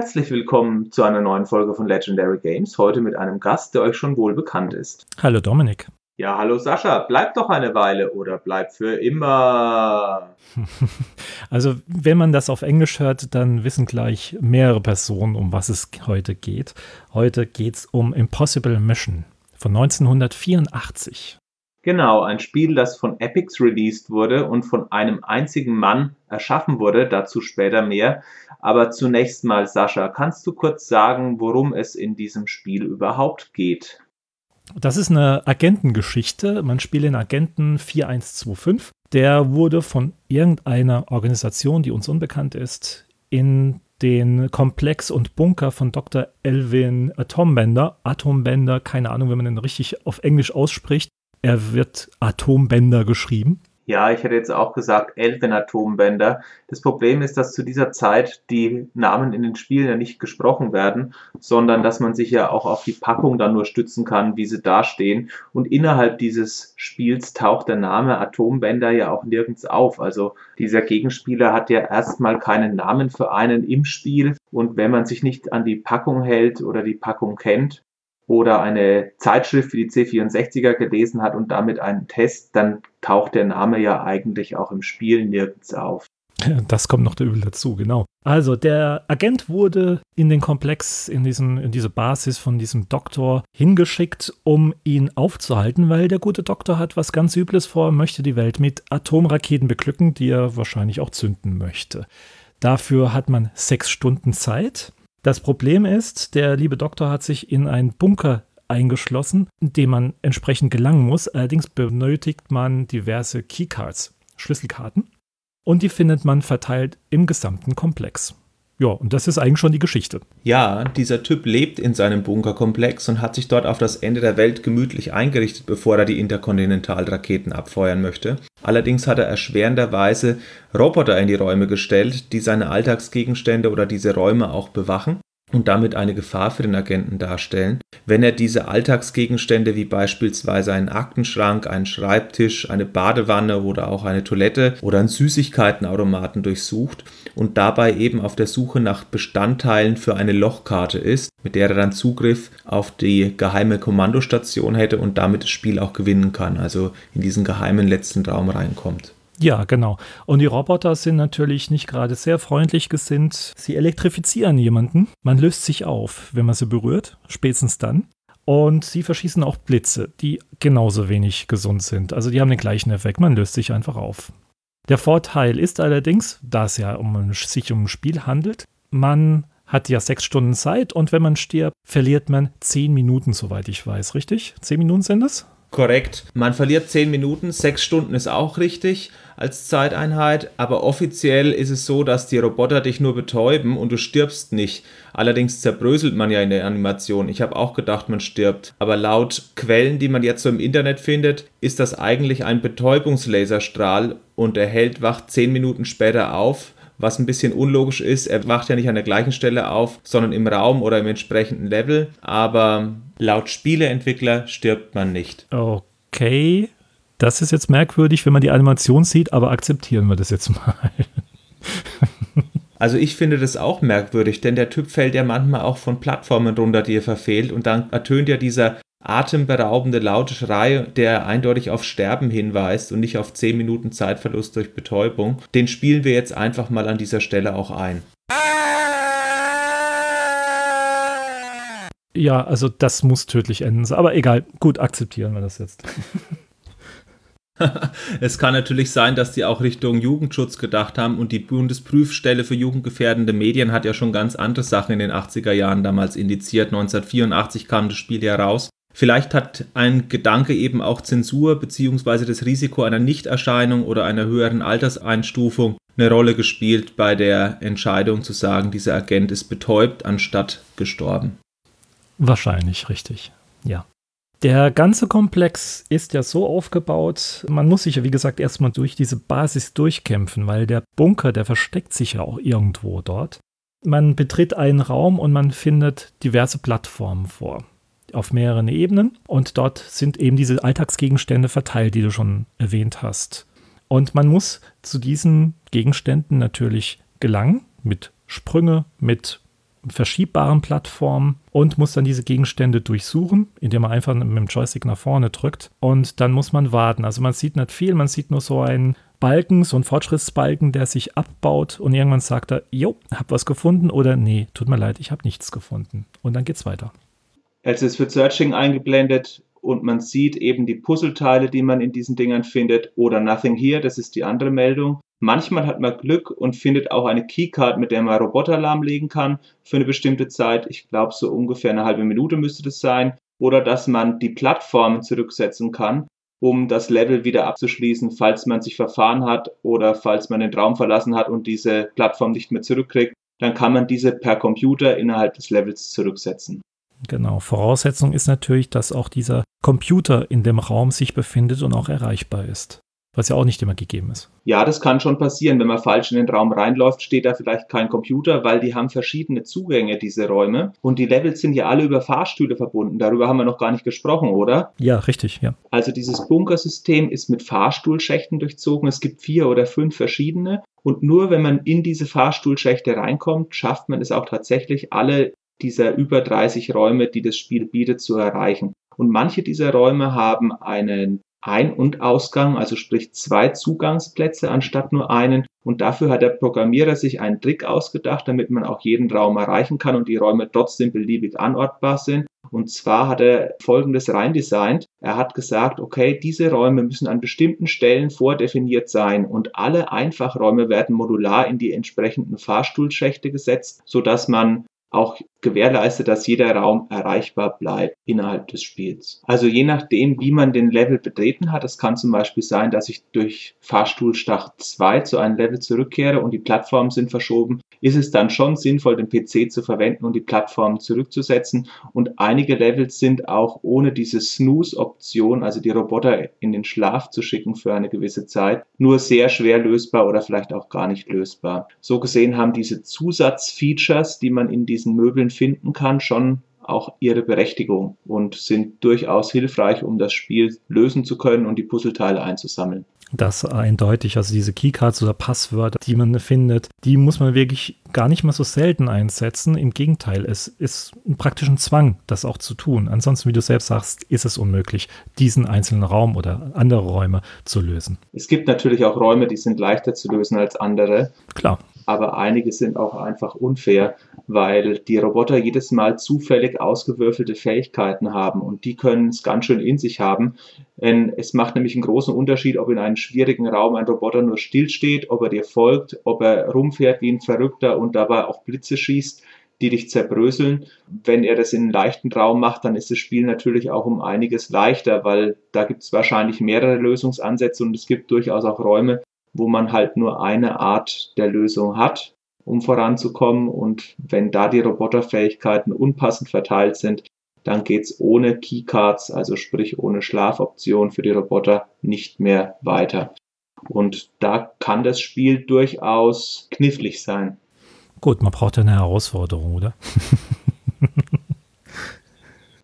Herzlich willkommen zu einer neuen Folge von Legendary Games. Heute mit einem Gast, der euch schon wohl bekannt ist. Hallo Dominik. Ja, hallo Sascha. Bleib doch eine Weile oder bleib für immer. Also, wenn man das auf Englisch hört, dann wissen gleich mehrere Personen, um was es heute geht. Heute geht es um Impossible Mission von 1984. Genau, ein Spiel, das von Epix released wurde und von einem einzigen Mann erschaffen wurde, dazu später mehr. Aber zunächst mal, Sascha, kannst du kurz sagen, worum es in diesem Spiel überhaupt geht? Das ist eine Agentengeschichte. Man spielt den Agenten 4125. Der wurde von irgendeiner Organisation, die uns unbekannt ist, in den Komplex und Bunker von Dr. Elvin Atombender, Atombender, keine Ahnung, wenn man den richtig auf Englisch ausspricht, er wird Atombänder geschrieben. Ja, ich hätte jetzt auch gesagt Elfen Atombänder. Das Problem ist, dass zu dieser Zeit die Namen in den Spielen ja nicht gesprochen werden, sondern dass man sich ja auch auf die Packung dann nur stützen kann, wie sie dastehen. Und innerhalb dieses Spiels taucht der Name Atombänder ja auch nirgends auf. Also dieser Gegenspieler hat ja erstmal keinen Namen für einen im Spiel. Und wenn man sich nicht an die Packung hält oder die Packung kennt, oder eine Zeitschrift wie die C64er gelesen hat und damit einen Test, dann taucht der Name ja eigentlich auch im Spiel nirgends auf. Das kommt noch übel dazu, genau. Also, der Agent wurde in den Komplex, in, diesen, in diese Basis von diesem Doktor hingeschickt, um ihn aufzuhalten, weil der gute Doktor hat was ganz Übles vor, möchte die Welt mit Atomraketen beglücken, die er wahrscheinlich auch zünden möchte. Dafür hat man sechs Stunden Zeit. Das Problem ist, der liebe Doktor hat sich in einen Bunker eingeschlossen, in dem man entsprechend gelangen muss. Allerdings benötigt man diverse Keycards, Schlüsselkarten, und die findet man verteilt im gesamten Komplex. Ja, und das ist eigentlich schon die Geschichte. Ja, dieser Typ lebt in seinem Bunkerkomplex und hat sich dort auf das Ende der Welt gemütlich eingerichtet, bevor er die Interkontinentalraketen abfeuern möchte. Allerdings hat er erschwerenderweise Roboter in die Räume gestellt, die seine Alltagsgegenstände oder diese Räume auch bewachen und damit eine Gefahr für den Agenten darstellen, wenn er diese Alltagsgegenstände wie beispielsweise einen Aktenschrank, einen Schreibtisch, eine Badewanne oder auch eine Toilette oder einen Süßigkeitenautomaten durchsucht und dabei eben auf der Suche nach Bestandteilen für eine Lochkarte ist, mit der er dann Zugriff auf die geheime Kommandostation hätte und damit das Spiel auch gewinnen kann, also in diesen geheimen letzten Raum reinkommt. Ja, genau. Und die Roboter sind natürlich nicht gerade sehr freundlich gesinnt. Sie elektrifizieren jemanden. Man löst sich auf, wenn man sie berührt, spätestens dann. Und sie verschießen auch Blitze, die genauso wenig gesund sind. Also die haben den gleichen Effekt. Man löst sich einfach auf. Der Vorteil ist allerdings, da es ja um, sich um ein Spiel handelt, man hat ja sechs Stunden Zeit und wenn man stirbt, verliert man zehn Minuten, soweit ich weiß, richtig? Zehn Minuten sind es? Korrekt. Man verliert 10 Minuten, 6 Stunden ist auch richtig als Zeiteinheit, aber offiziell ist es so, dass die Roboter dich nur betäuben und du stirbst nicht. Allerdings zerbröselt man ja in der Animation. Ich habe auch gedacht, man stirbt. Aber laut Quellen, die man jetzt so im Internet findet, ist das eigentlich ein Betäubungslaserstrahl und der Held wacht 10 Minuten später auf was ein bisschen unlogisch ist. Er wacht ja nicht an der gleichen Stelle auf, sondern im Raum oder im entsprechenden Level. Aber laut Spieleentwickler stirbt man nicht. Okay. Das ist jetzt merkwürdig, wenn man die Animation sieht, aber akzeptieren wir das jetzt mal. Also ich finde das auch merkwürdig, denn der Typ fällt ja manchmal auch von Plattformen runter, die er verfehlt und dann ertönt ja dieser atemberaubende laute Schrei, der eindeutig auf Sterben hinweist und nicht auf 10 Minuten Zeitverlust durch Betäubung, den spielen wir jetzt einfach mal an dieser Stelle auch ein. Ja, also das muss tödlich enden. Aber egal, gut, akzeptieren wir das jetzt. es kann natürlich sein, dass die auch Richtung Jugendschutz gedacht haben und die Bundesprüfstelle für jugendgefährdende Medien hat ja schon ganz andere Sachen in den 80er Jahren damals indiziert. 1984 kam das Spiel ja raus. Vielleicht hat ein Gedanke eben auch Zensur bzw. das Risiko einer Nichterscheinung oder einer höheren Alterseinstufung eine Rolle gespielt bei der Entscheidung zu sagen, dieser Agent ist betäubt anstatt gestorben. Wahrscheinlich richtig, ja. Der ganze Komplex ist ja so aufgebaut, man muss sich ja wie gesagt erstmal durch diese Basis durchkämpfen, weil der Bunker, der versteckt sich ja auch irgendwo dort. Man betritt einen Raum und man findet diverse Plattformen vor auf mehreren Ebenen und dort sind eben diese Alltagsgegenstände verteilt, die du schon erwähnt hast. Und man muss zu diesen Gegenständen natürlich gelangen mit Sprünge, mit verschiebbaren Plattformen und muss dann diese Gegenstände durchsuchen, indem man einfach mit dem Joystick nach vorne drückt. Und dann muss man warten. Also man sieht nicht viel, man sieht nur so einen Balken, so einen Fortschrittsbalken, der sich abbaut und irgendwann sagt er, jo, hab was gefunden oder nee, tut mir leid, ich habe nichts gefunden. Und dann geht's weiter. Also es wird Searching eingeblendet und man sieht eben die Puzzleteile, die man in diesen Dingern findet oder Nothing Here, das ist die andere Meldung. Manchmal hat man Glück und findet auch eine Keycard, mit der man Roboter lahmlegen kann für eine bestimmte Zeit. Ich glaube, so ungefähr eine halbe Minute müsste das sein. Oder dass man die Plattformen zurücksetzen kann, um das Level wieder abzuschließen, falls man sich verfahren hat oder falls man den Raum verlassen hat und diese Plattform nicht mehr zurückkriegt. Dann kann man diese per Computer innerhalb des Levels zurücksetzen. Genau. Voraussetzung ist natürlich, dass auch dieser Computer in dem Raum sich befindet und auch erreichbar ist. Was ja auch nicht immer gegeben ist. Ja, das kann schon passieren. Wenn man falsch in den Raum reinläuft, steht da vielleicht kein Computer, weil die haben verschiedene Zugänge, diese Räume. Und die Levels sind ja alle über Fahrstühle verbunden. Darüber haben wir noch gar nicht gesprochen, oder? Ja, richtig, ja. Also dieses Bunkersystem ist mit Fahrstuhlschächten durchzogen. Es gibt vier oder fünf verschiedene. Und nur wenn man in diese Fahrstuhlschächte reinkommt, schafft man es auch tatsächlich, alle dieser über 30 Räume, die das Spiel bietet, zu erreichen. Und manche dieser Räume haben einen ein- und Ausgang, also sprich zwei Zugangsplätze anstatt nur einen. Und dafür hat der Programmierer sich einen Trick ausgedacht, damit man auch jeden Raum erreichen kann und die Räume trotzdem beliebig anortbar sind. Und zwar hat er folgendes reindesignt. Er hat gesagt, okay, diese Räume müssen an bestimmten Stellen vordefiniert sein und alle Einfachräume werden modular in die entsprechenden Fahrstuhlschächte gesetzt, sodass man auch gewährleistet, dass jeder Raum erreichbar bleibt innerhalb des Spiels. Also je nachdem, wie man den Level betreten hat, es kann zum Beispiel sein, dass ich durch Fahrstuhlstach 2 zu einem Level zurückkehre und die Plattformen sind verschoben, ist es dann schon sinnvoll, den PC zu verwenden und die Plattformen zurückzusetzen. Und einige Levels sind auch ohne diese Snooze-Option, also die Roboter in den Schlaf zu schicken für eine gewisse Zeit, nur sehr schwer lösbar oder vielleicht auch gar nicht lösbar. So gesehen haben diese Zusatzfeatures, die man in diesen Möbeln finden kann, schon auch ihre Berechtigung und sind durchaus hilfreich, um das Spiel lösen zu können und die Puzzleteile einzusammeln. Das eindeutig, also diese Keycards oder Passwörter, die man findet, die muss man wirklich gar nicht mal so selten einsetzen. Im Gegenteil, es ist ein praktischen Zwang, das auch zu tun. Ansonsten, wie du selbst sagst, ist es unmöglich, diesen einzelnen Raum oder andere Räume zu lösen. Es gibt natürlich auch Räume, die sind leichter zu lösen als andere. Klar aber einige sind auch einfach unfair, weil die Roboter jedes Mal zufällig ausgewürfelte Fähigkeiten haben und die können es ganz schön in sich haben. Denn es macht nämlich einen großen Unterschied, ob in einem schwierigen Raum ein Roboter nur stillsteht, ob er dir folgt, ob er rumfährt wie ein Verrückter und dabei auch Blitze schießt die dich zerbröseln. Wenn er das in einem leichten Raum macht, dann ist das Spiel natürlich auch um einiges leichter, weil da gibt es wahrscheinlich mehrere Lösungsansätze und es gibt durchaus auch Räume, wo man halt nur eine Art der Lösung hat, um voranzukommen. Und wenn da die Roboterfähigkeiten unpassend verteilt sind, dann geht's ohne Keycards, also sprich ohne Schlafoption für die Roboter, nicht mehr weiter. Und da kann das Spiel durchaus knifflig sein. Gut, man braucht ja eine Herausforderung, oder?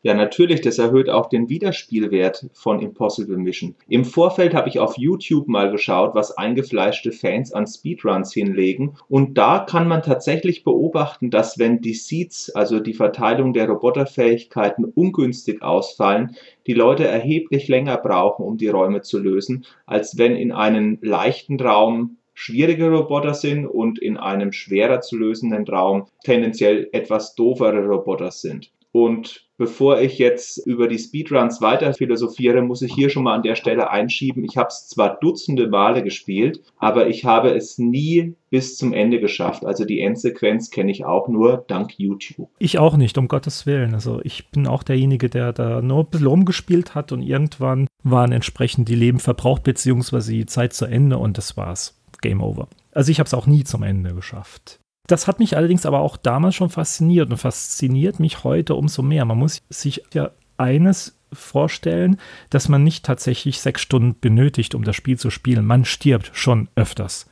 Ja, natürlich, das erhöht auch den Wiederspielwert von Impossible Mission. Im Vorfeld habe ich auf YouTube mal geschaut, was eingefleischte Fans an Speedruns hinlegen. Und da kann man tatsächlich beobachten, dass wenn die Seeds, also die Verteilung der Roboterfähigkeiten, ungünstig ausfallen, die Leute erheblich länger brauchen, um die Räume zu lösen, als wenn in einem leichten Raum schwierige Roboter sind und in einem schwerer zu lösenden Raum tendenziell etwas doofere Roboter sind. Und bevor ich jetzt über die Speedruns weiter philosophiere, muss ich hier schon mal an der Stelle einschieben. Ich habe es zwar dutzende Male gespielt, aber ich habe es nie bis zum Ende geschafft. Also die Endsequenz kenne ich auch nur dank YouTube. Ich auch nicht, um Gottes Willen. Also ich bin auch derjenige, der da nur ein bisschen rumgespielt hat und irgendwann waren entsprechend die Leben verbraucht, beziehungsweise die Zeit zu Ende und das war's. Game over. Also ich habe es auch nie zum Ende geschafft. Das hat mich allerdings aber auch damals schon fasziniert und fasziniert mich heute umso mehr. Man muss sich ja eines vorstellen, dass man nicht tatsächlich sechs Stunden benötigt, um das Spiel zu spielen. Man stirbt schon öfters.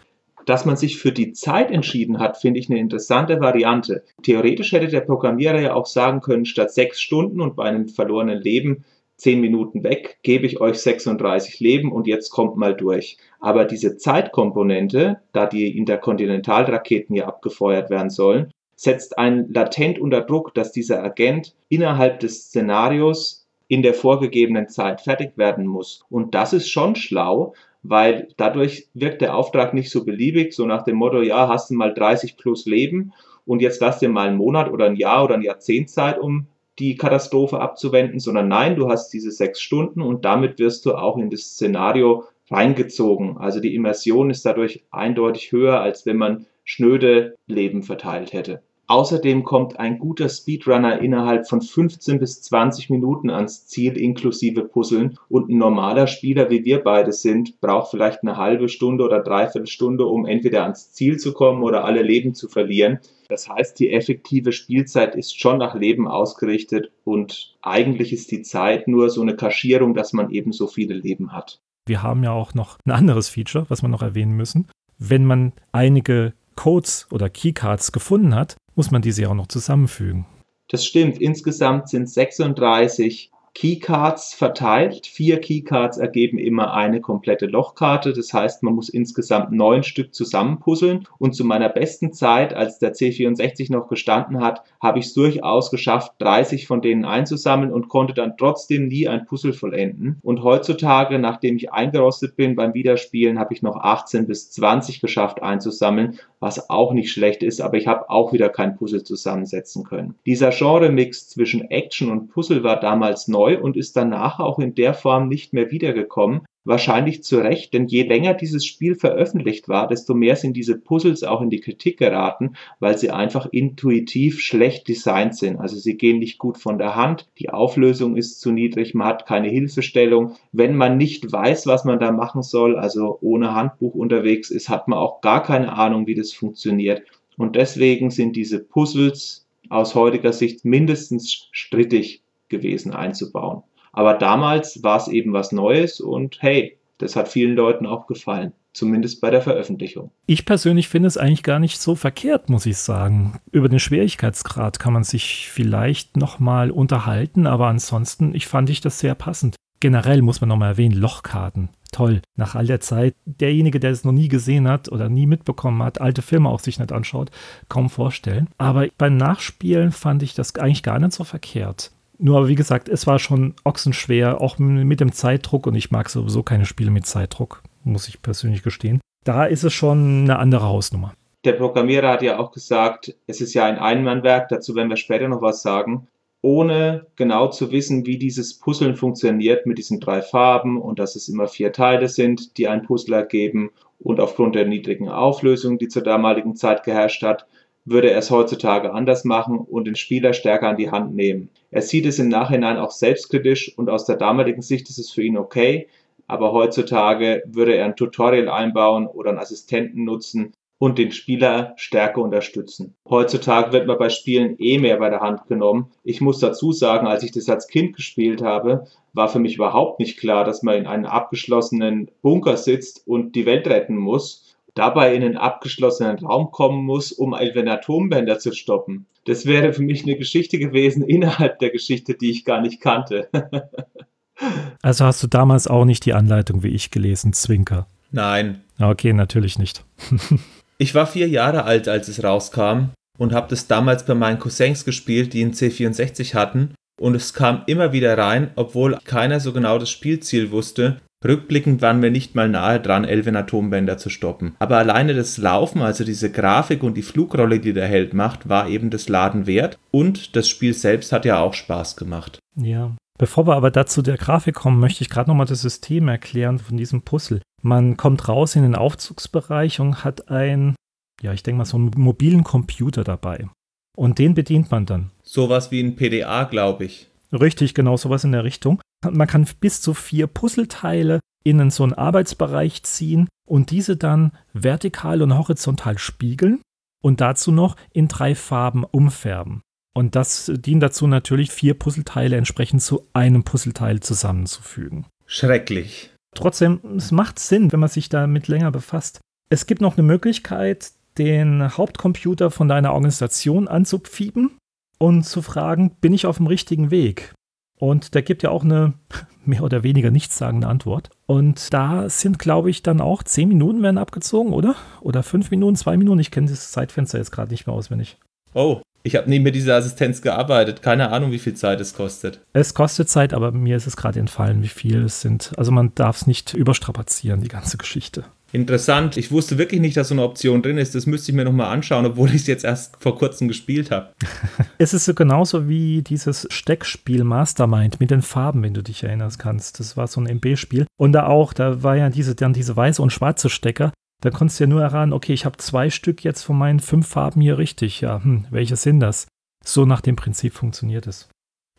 Dass man sich für die Zeit entschieden hat, finde ich eine interessante Variante. Theoretisch hätte der Programmierer ja auch sagen können, statt sechs Stunden und bei einem verlorenen Leben 10 Minuten weg, gebe ich euch 36 Leben und jetzt kommt mal durch. Aber diese Zeitkomponente, da die Interkontinentalraketen ja abgefeuert werden sollen, setzt einen latent unter Druck, dass dieser Agent innerhalb des Szenarios in der vorgegebenen Zeit fertig werden muss. Und das ist schon schlau, weil dadurch wirkt der Auftrag nicht so beliebig, so nach dem Motto, ja, hast du mal 30 plus Leben und jetzt lass dir mal einen Monat oder ein Jahr oder ein Jahrzehnt Zeit, um die Katastrophe abzuwenden, sondern nein, du hast diese sechs Stunden und damit wirst du auch in das Szenario reingezogen. Also die Immersion ist dadurch eindeutig höher, als wenn man schnöde Leben verteilt hätte. Außerdem kommt ein guter Speedrunner innerhalb von 15 bis 20 Minuten ans Ziel inklusive Puzzeln und ein normaler Spieler, wie wir beide sind, braucht vielleicht eine halbe Stunde oder dreiviertel Stunde, um entweder ans Ziel zu kommen oder alle Leben zu verlieren. Das heißt, die effektive Spielzeit ist schon nach Leben ausgerichtet und eigentlich ist die Zeit nur so eine Kaschierung, dass man eben so viele Leben hat. Wir haben ja auch noch ein anderes Feature, was wir noch erwähnen müssen. Wenn man einige Codes oder Keycards gefunden hat, muss man diese auch noch zusammenfügen. Das stimmt. Insgesamt sind 36 Keycards verteilt. Vier Keycards ergeben immer eine komplette Lochkarte. Das heißt, man muss insgesamt neun Stück zusammenpuzzeln. Und zu meiner besten Zeit, als der C64 noch gestanden hat, habe ich es durchaus geschafft, 30 von denen einzusammeln und konnte dann trotzdem nie ein Puzzle vollenden. Und heutzutage, nachdem ich eingerostet bin beim Wiederspielen, habe ich noch 18 bis 20 geschafft einzusammeln, was auch nicht schlecht ist, aber ich habe auch wieder kein Puzzle zusammensetzen können. Dieser Genre-Mix zwischen Action und Puzzle war damals neu und ist danach auch in der Form nicht mehr wiedergekommen. Wahrscheinlich zu Recht, denn je länger dieses Spiel veröffentlicht war, desto mehr sind diese Puzzles auch in die Kritik geraten, weil sie einfach intuitiv schlecht designt sind. Also sie gehen nicht gut von der Hand, die Auflösung ist zu niedrig, man hat keine Hilfestellung. Wenn man nicht weiß, was man da machen soll, also ohne Handbuch unterwegs ist, hat man auch gar keine Ahnung, wie das funktioniert. Und deswegen sind diese Puzzles aus heutiger Sicht mindestens strittig gewesen einzubauen. Aber damals war es eben was Neues und hey, das hat vielen Leuten auch gefallen. Zumindest bei der Veröffentlichung. Ich persönlich finde es eigentlich gar nicht so verkehrt, muss ich sagen. Über den Schwierigkeitsgrad kann man sich vielleicht nochmal unterhalten, aber ansonsten, ich fand ich das sehr passend. Generell muss man nochmal erwähnen, Lochkarten. Toll. Nach all der Zeit, derjenige, der es noch nie gesehen hat oder nie mitbekommen hat, alte Filme auch sich nicht anschaut, kaum vorstellen. Aber beim Nachspielen fand ich das eigentlich gar nicht so verkehrt. Nur, wie gesagt, es war schon ochsenschwer, auch mit dem Zeitdruck. Und ich mag sowieso keine Spiele mit Zeitdruck, muss ich persönlich gestehen. Da ist es schon eine andere Hausnummer. Der Programmierer hat ja auch gesagt, es ist ja ein Einmannwerk, dazu werden wir später noch was sagen. Ohne genau zu wissen, wie dieses Puzzeln funktioniert mit diesen drei Farben und dass es immer vier Teile sind, die ein Puzzle ergeben und aufgrund der niedrigen Auflösung, die zur damaligen Zeit geherrscht hat, würde er es heutzutage anders machen und den Spieler stärker an die Hand nehmen. Er sieht es im Nachhinein auch selbstkritisch und aus der damaligen Sicht ist es für ihn okay, aber heutzutage würde er ein Tutorial einbauen oder einen Assistenten nutzen und den Spieler stärker unterstützen. Heutzutage wird man bei Spielen eh mehr bei der Hand genommen. Ich muss dazu sagen, als ich das als Kind gespielt habe, war für mich überhaupt nicht klar, dass man in einem abgeschlossenen Bunker sitzt und die Welt retten muss dabei in einen abgeschlossenen Raum kommen muss, um einen Atombänder zu stoppen. Das wäre für mich eine Geschichte gewesen innerhalb der Geschichte, die ich gar nicht kannte. also hast du damals auch nicht die Anleitung wie ich gelesen, Zwinker? Nein. Okay, natürlich nicht. ich war vier Jahre alt, als es rauskam und habe das damals bei meinen Cousins gespielt, die einen C64 hatten. Und es kam immer wieder rein, obwohl keiner so genau das Spielziel wusste Rückblickend waren wir nicht mal nahe dran, Elven Atombänder zu stoppen. Aber alleine das Laufen, also diese Grafik und die Flugrolle, die der Held macht, war eben das Laden wert. Und das Spiel selbst hat ja auch Spaß gemacht. Ja. Bevor wir aber dazu der Grafik kommen, möchte ich gerade nochmal das System erklären von diesem Puzzle. Man kommt raus in den Aufzugsbereich und hat ein, ja, ich denke mal, so einen mobilen Computer dabei. Und den bedient man dann. Sowas wie ein PDA, glaube ich. Richtig, genau sowas in der Richtung. Man kann bis zu vier Puzzleteile in so einen Arbeitsbereich ziehen und diese dann vertikal und horizontal spiegeln und dazu noch in drei Farben umfärben. Und das dient dazu natürlich, vier Puzzleteile entsprechend zu einem Puzzleteil zusammenzufügen. Schrecklich. Trotzdem, es macht Sinn, wenn man sich damit länger befasst. Es gibt noch eine Möglichkeit, den Hauptcomputer von deiner Organisation anzupfieben und zu fragen, bin ich auf dem richtigen Weg? Und der gibt ja auch eine mehr oder weniger nichtssagende Antwort. Und da sind, glaube ich, dann auch zehn Minuten werden abgezogen, oder? Oder fünf Minuten, zwei Minuten. Ich kenne das Zeitfenster jetzt gerade nicht mehr auswendig. Oh, ich habe nie mit dieser Assistenz gearbeitet. Keine Ahnung, wie viel Zeit es kostet. Es kostet Zeit, aber mir ist es gerade entfallen, wie viel es sind. Also man darf es nicht überstrapazieren, die ganze Geschichte. Interessant. Ich wusste wirklich nicht, dass so eine Option drin ist. Das müsste ich mir nochmal anschauen, obwohl ich es jetzt erst vor kurzem gespielt habe. es ist so genauso wie dieses Steckspiel Mastermind mit den Farben, wenn du dich erinnern kannst. Das war so ein MB-Spiel. Und da auch, da war ja diese, dann diese weiße und schwarze Stecker. Da konntest du ja nur erraten, okay, ich habe zwei Stück jetzt von meinen fünf Farben hier richtig. Ja, hm, welche sind das? So nach dem Prinzip funktioniert es.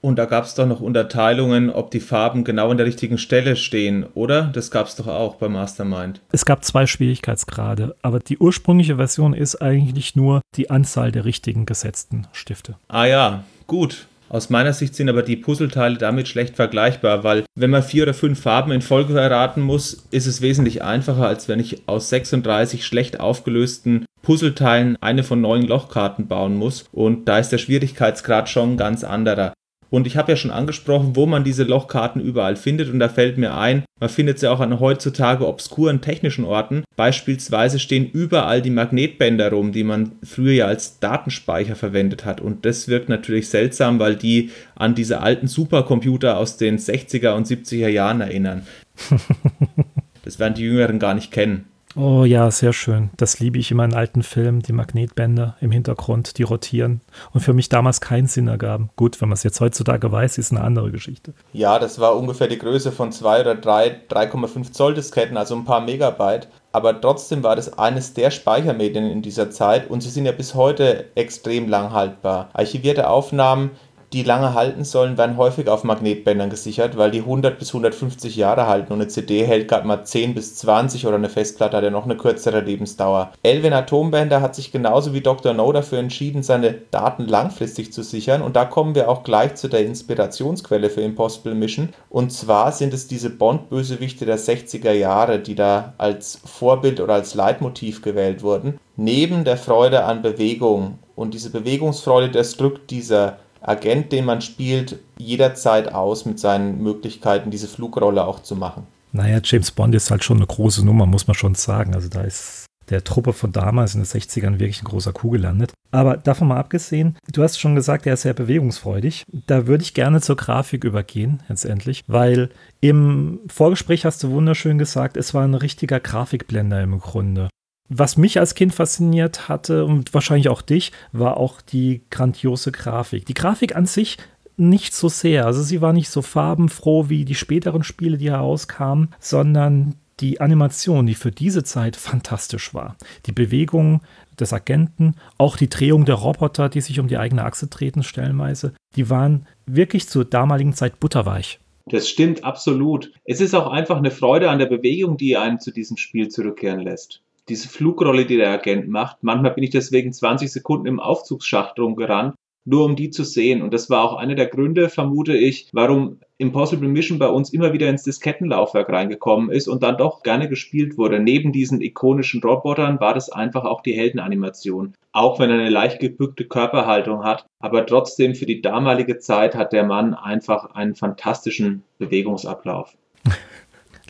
Und da gab es doch noch Unterteilungen, ob die Farben genau an der richtigen Stelle stehen, oder? Das gab es doch auch bei Mastermind. Es gab zwei Schwierigkeitsgrade, aber die ursprüngliche Version ist eigentlich nur die Anzahl der richtigen gesetzten Stifte. Ah ja, gut. Aus meiner Sicht sind aber die Puzzleteile damit schlecht vergleichbar, weil wenn man vier oder fünf Farben in Folge erraten muss, ist es wesentlich einfacher, als wenn ich aus 36 schlecht aufgelösten Puzzleteilen eine von neun Lochkarten bauen muss. Und da ist der Schwierigkeitsgrad schon ganz anderer. Und ich habe ja schon angesprochen, wo man diese Lochkarten überall findet. Und da fällt mir ein, man findet sie auch an heutzutage obskuren technischen Orten. Beispielsweise stehen überall die Magnetbänder rum, die man früher ja als Datenspeicher verwendet hat. Und das wirkt natürlich seltsam, weil die an diese alten Supercomputer aus den 60er und 70er Jahren erinnern. das werden die Jüngeren gar nicht kennen. Oh ja, sehr schön. Das liebe ich immer in alten Filmen, die Magnetbänder im Hintergrund, die rotieren und für mich damals keinen Sinn ergaben. Gut, wenn man es jetzt heutzutage weiß, ist eine andere Geschichte. Ja, das war ungefähr die Größe von zwei oder drei 3,5 Zoll Disketten, also ein paar Megabyte. Aber trotzdem war das eines der Speichermedien in dieser Zeit und sie sind ja bis heute extrem lang haltbar. Archivierte Aufnahmen die lange halten sollen, werden häufig auf Magnetbändern gesichert, weil die 100 bis 150 Jahre halten und eine CD hält gerade mal 10 bis 20 oder eine Festplatte hat ja noch eine kürzere Lebensdauer. Elvin Atombänder hat sich genauso wie Dr. No dafür entschieden, seine Daten langfristig zu sichern und da kommen wir auch gleich zu der Inspirationsquelle für Impossible Mission und zwar sind es diese Bond-Bösewichte der 60er Jahre, die da als Vorbild oder als Leitmotiv gewählt wurden. Neben der Freude an Bewegung und diese Bewegungsfreude, das drückt dieser Agent, den man spielt, jederzeit aus mit seinen Möglichkeiten, diese Flugrolle auch zu machen. Naja, James Bond ist halt schon eine große Nummer, muss man schon sagen. Also da ist der Truppe von damals in den 60ern wirklich ein großer Kuh gelandet. Aber davon mal abgesehen, du hast schon gesagt, er ist sehr bewegungsfreudig. Da würde ich gerne zur Grafik übergehen, letztendlich, weil im Vorgespräch hast du wunderschön gesagt, es war ein richtiger Grafikblender im Grunde. Was mich als Kind fasziniert hatte und wahrscheinlich auch dich, war auch die grandiose Grafik. Die Grafik an sich nicht so sehr. Also sie war nicht so farbenfroh wie die späteren Spiele, die herauskamen, sondern die Animation, die für diese Zeit fantastisch war. Die Bewegung des Agenten, auch die Drehung der Roboter, die sich um die eigene Achse treten stellenweise, die waren wirklich zur damaligen Zeit butterweich. Das stimmt absolut. Es ist auch einfach eine Freude an der Bewegung, die einen zu diesem Spiel zurückkehren lässt diese Flugrolle, die der Agent macht. Manchmal bin ich deswegen 20 Sekunden im Aufzugsschacht rumgerannt, nur um die zu sehen. Und das war auch einer der Gründe, vermute ich, warum Impossible Mission bei uns immer wieder ins Diskettenlaufwerk reingekommen ist und dann doch gerne gespielt wurde. Neben diesen ikonischen Robotern war das einfach auch die Heldenanimation. Auch wenn er eine leicht gebückte Körperhaltung hat, aber trotzdem für die damalige Zeit hat der Mann einfach einen fantastischen Bewegungsablauf.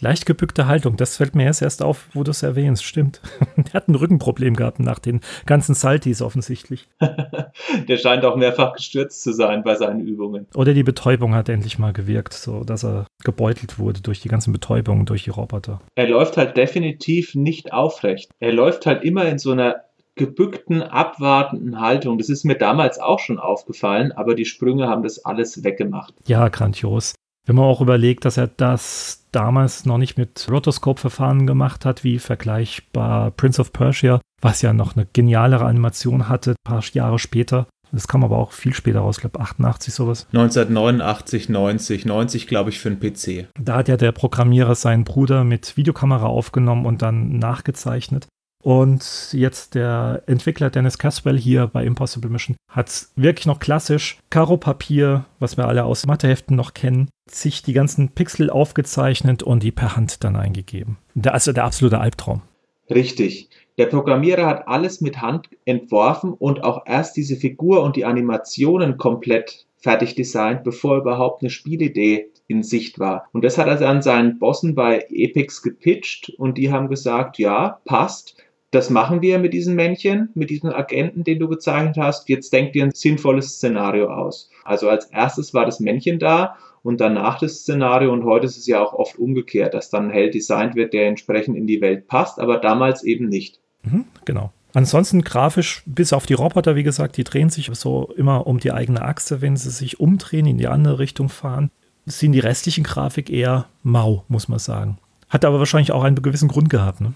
Leicht gebückte Haltung, das fällt mir erst erst auf, wo du es erwähnst. Stimmt. er hat ein Rückenproblem gehabt nach den ganzen Saltis offensichtlich. Der scheint auch mehrfach gestürzt zu sein bei seinen Übungen. Oder die Betäubung hat endlich mal gewirkt, so dass er gebeutelt wurde durch die ganzen Betäubungen, durch die Roboter. Er läuft halt definitiv nicht aufrecht. Er läuft halt immer in so einer gebückten, abwartenden Haltung. Das ist mir damals auch schon aufgefallen, aber die Sprünge haben das alles weggemacht. Ja, grandios. Wenn man auch überlegt, dass er das damals noch nicht mit Rotoscope-Verfahren gemacht hat, wie vergleichbar Prince of Persia, was ja noch eine genialere Animation hatte, ein paar Jahre später. Das kam aber auch viel später raus, ich glaube 88 sowas. 1989, 90, 90 glaube ich für einen PC. Da hat ja der Programmierer seinen Bruder mit Videokamera aufgenommen und dann nachgezeichnet. Und jetzt der Entwickler Dennis Caswell hier bei Impossible Mission hat wirklich noch klassisch Karo-Papier, was wir alle aus Matheheften noch kennen, sich die ganzen Pixel aufgezeichnet und die per Hand dann eingegeben. Also der absolute Albtraum. Richtig. Der Programmierer hat alles mit Hand entworfen und auch erst diese Figur und die Animationen komplett fertig designt, bevor überhaupt eine Spielidee in Sicht war. Und das hat er dann seinen Bossen bei Epix gepitcht und die haben gesagt, ja, passt das machen wir mit diesen Männchen, mit diesem Agenten, den du gezeichnet hast. Jetzt denk dir ein sinnvolles Szenario aus. Also als erstes war das Männchen da und danach das Szenario und heute ist es ja auch oft umgekehrt, dass dann ein Held designt wird, der entsprechend in die Welt passt, aber damals eben nicht. Mhm, genau. Ansonsten grafisch, bis auf die Roboter, wie gesagt, die drehen sich so immer um die eigene Achse, wenn sie sich umdrehen, in die andere Richtung fahren, sind die restlichen Grafik eher mau, muss man sagen. Hat aber wahrscheinlich auch einen gewissen Grund gehabt, ne?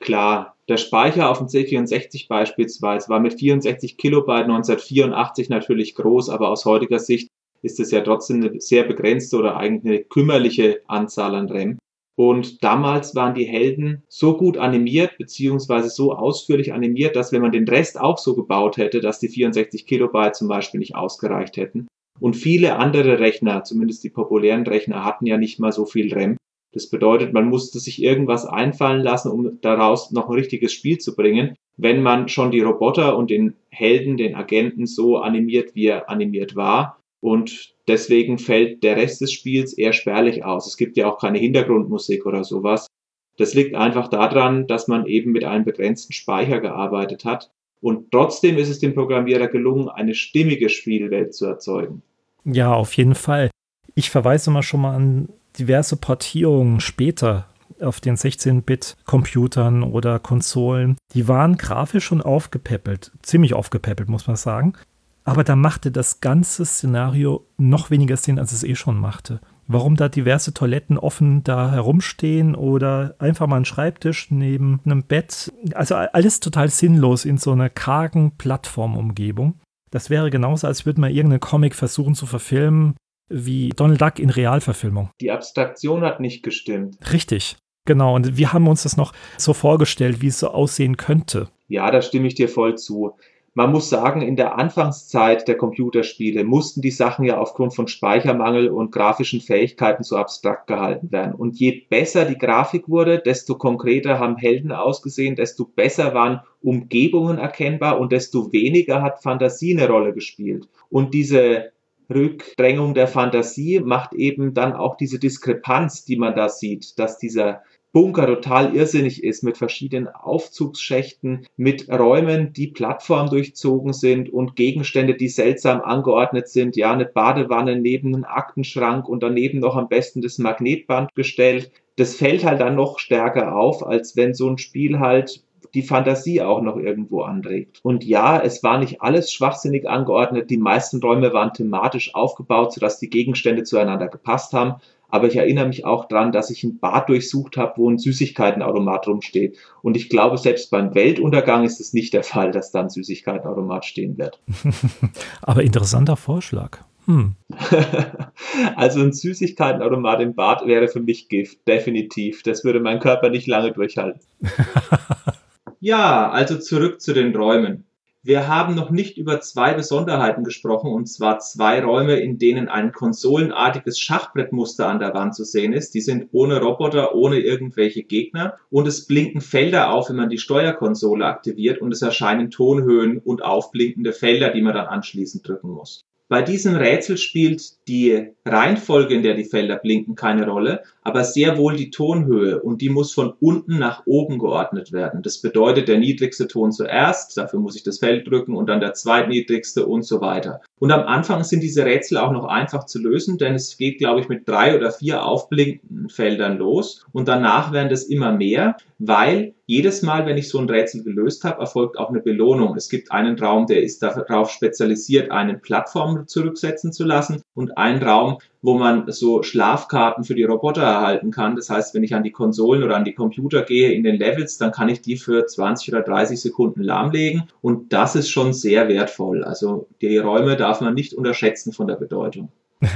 Klar, der Speicher auf dem C64 beispielsweise war mit 64 Kilobyte 1984 natürlich groß, aber aus heutiger Sicht ist es ja trotzdem eine sehr begrenzte oder eigentlich eine kümmerliche Anzahl an RAM. Und damals waren die Helden so gut animiert, beziehungsweise so ausführlich animiert, dass wenn man den Rest auch so gebaut hätte, dass die 64 Kilobyte zum Beispiel nicht ausgereicht hätten. Und viele andere Rechner, zumindest die populären Rechner, hatten ja nicht mal so viel RAM. Das bedeutet, man musste sich irgendwas einfallen lassen, um daraus noch ein richtiges Spiel zu bringen, wenn man schon die Roboter und den Helden, den Agenten so animiert, wie er animiert war. Und deswegen fällt der Rest des Spiels eher spärlich aus. Es gibt ja auch keine Hintergrundmusik oder sowas. Das liegt einfach daran, dass man eben mit einem begrenzten Speicher gearbeitet hat. Und trotzdem ist es dem Programmierer gelungen, eine stimmige Spielwelt zu erzeugen. Ja, auf jeden Fall. Ich verweise mal schon mal an diverse Portierungen später auf den 16-Bit-Computern oder Konsolen. Die waren grafisch schon aufgepäppelt, ziemlich aufgepäppelt, muss man sagen. Aber da machte das ganze Szenario noch weniger Sinn, als es eh schon machte. Warum da diverse Toiletten offen da herumstehen oder einfach mal ein Schreibtisch neben einem Bett. Also alles total sinnlos in so einer kargen Plattformumgebung. Das wäre genauso, als würde man irgendeinen Comic versuchen zu verfilmen, wie Donald Duck in Realverfilmung. Die Abstraktion hat nicht gestimmt. Richtig. Genau, und wir haben uns das noch so vorgestellt, wie es so aussehen könnte. Ja, da stimme ich dir voll zu man muss sagen, in der Anfangszeit der Computerspiele mussten die Sachen ja aufgrund von Speichermangel und grafischen Fähigkeiten so abstrakt gehalten werden. Und je besser die Grafik wurde, desto konkreter haben Helden ausgesehen, desto besser waren Umgebungen erkennbar und desto weniger hat Fantasie eine Rolle gespielt. Und diese Rückdrängung der Fantasie macht eben dann auch diese Diskrepanz, die man da sieht, dass dieser Bunker total irrsinnig ist mit verschiedenen Aufzugsschächten, mit Räumen, die plattformdurchzogen sind und Gegenstände, die seltsam angeordnet sind. Ja, eine Badewanne neben einem Aktenschrank und daneben noch am besten das Magnetband gestellt. Das fällt halt dann noch stärker auf, als wenn so ein Spiel halt die Fantasie auch noch irgendwo anregt. Und ja, es war nicht alles schwachsinnig angeordnet. Die meisten Räume waren thematisch aufgebaut, sodass die Gegenstände zueinander gepasst haben. Aber ich erinnere mich auch dran, dass ich ein Bad durchsucht habe, wo ein Süßigkeitenautomat rumsteht. Und ich glaube, selbst beim Weltuntergang ist es nicht der Fall, dass da ein Süßigkeitenautomat stehen wird. Aber interessanter Vorschlag. Hm. also ein Süßigkeitenautomat im Bad wäre für mich Gift, definitiv. Das würde mein Körper nicht lange durchhalten. ja, also zurück zu den Räumen. Wir haben noch nicht über zwei Besonderheiten gesprochen, und zwar zwei Räume, in denen ein konsolenartiges Schachbrettmuster an der Wand zu sehen ist. Die sind ohne Roboter, ohne irgendwelche Gegner und es blinken Felder auf, wenn man die Steuerkonsole aktiviert und es erscheinen Tonhöhen und aufblinkende Felder, die man dann anschließend drücken muss. Bei diesem Rätsel spielt die Reihenfolge, in der die Felder blinken, keine Rolle, aber sehr wohl die Tonhöhe und die muss von unten nach oben geordnet werden. Das bedeutet der niedrigste Ton zuerst, dafür muss ich das Feld drücken und dann der zweitniedrigste und so weiter. Und am Anfang sind diese Rätsel auch noch einfach zu lösen, denn es geht, glaube ich, mit drei oder vier aufblinkenden Feldern los und danach werden das immer mehr, weil jedes Mal, wenn ich so ein Rätsel gelöst habe, erfolgt auch eine Belohnung. Es gibt einen Raum, der ist darauf spezialisiert, einen Plattform zurücksetzen zu lassen und einen Raum, wo man so Schlafkarten für die Roboter erhalten kann. Das heißt, wenn ich an die Konsolen oder an die Computer gehe in den Levels, dann kann ich die für 20 oder 30 Sekunden lahmlegen und das ist schon sehr wertvoll. Also die Räume darf man nicht unterschätzen von der Bedeutung.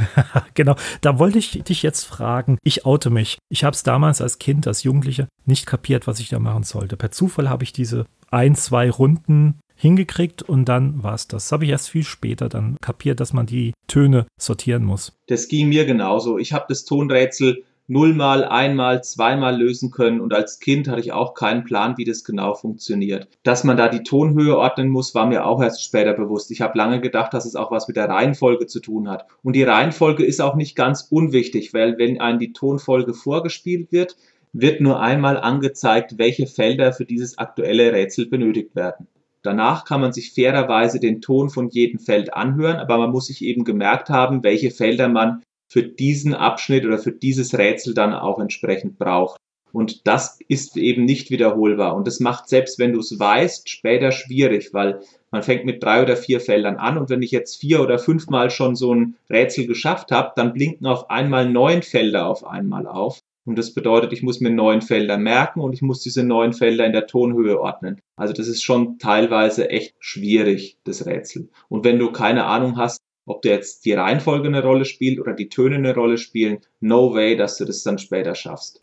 genau, da wollte ich dich jetzt fragen. Ich oute mich. Ich habe es damals als Kind, als Jugendliche nicht kapiert, was ich da machen sollte. Per Zufall habe ich diese ein, zwei Runden hingekriegt und dann war es das. Das habe ich erst viel später dann kapiert, dass man die Töne sortieren muss. Das ging mir genauso. Ich habe das Tonrätsel nullmal, einmal, zweimal lösen können und als Kind hatte ich auch keinen Plan, wie das genau funktioniert. Dass man da die Tonhöhe ordnen muss, war mir auch erst später bewusst. Ich habe lange gedacht, dass es auch was mit der Reihenfolge zu tun hat. Und die Reihenfolge ist auch nicht ganz unwichtig, weil wenn einem die Tonfolge vorgespielt wird, wird nur einmal angezeigt, welche Felder für dieses aktuelle Rätsel benötigt werden. Danach kann man sich fairerweise den Ton von jedem Feld anhören, aber man muss sich eben gemerkt haben, welche Felder man für diesen Abschnitt oder für dieses Rätsel dann auch entsprechend braucht. Und das ist eben nicht wiederholbar. Und das macht selbst, wenn du es weißt, später schwierig, weil man fängt mit drei oder vier Feldern an und wenn ich jetzt vier oder fünfmal schon so ein Rätsel geschafft habe, dann blinken auf einmal neun Felder auf einmal auf. Und das bedeutet, ich muss mir neun Felder merken und ich muss diese neun Felder in der Tonhöhe ordnen. Also das ist schon teilweise echt schwierig, das Rätsel. Und wenn du keine Ahnung hast, ob du jetzt die Reihenfolge eine Rolle spielt oder die Töne eine Rolle spielen, no way, dass du das dann später schaffst.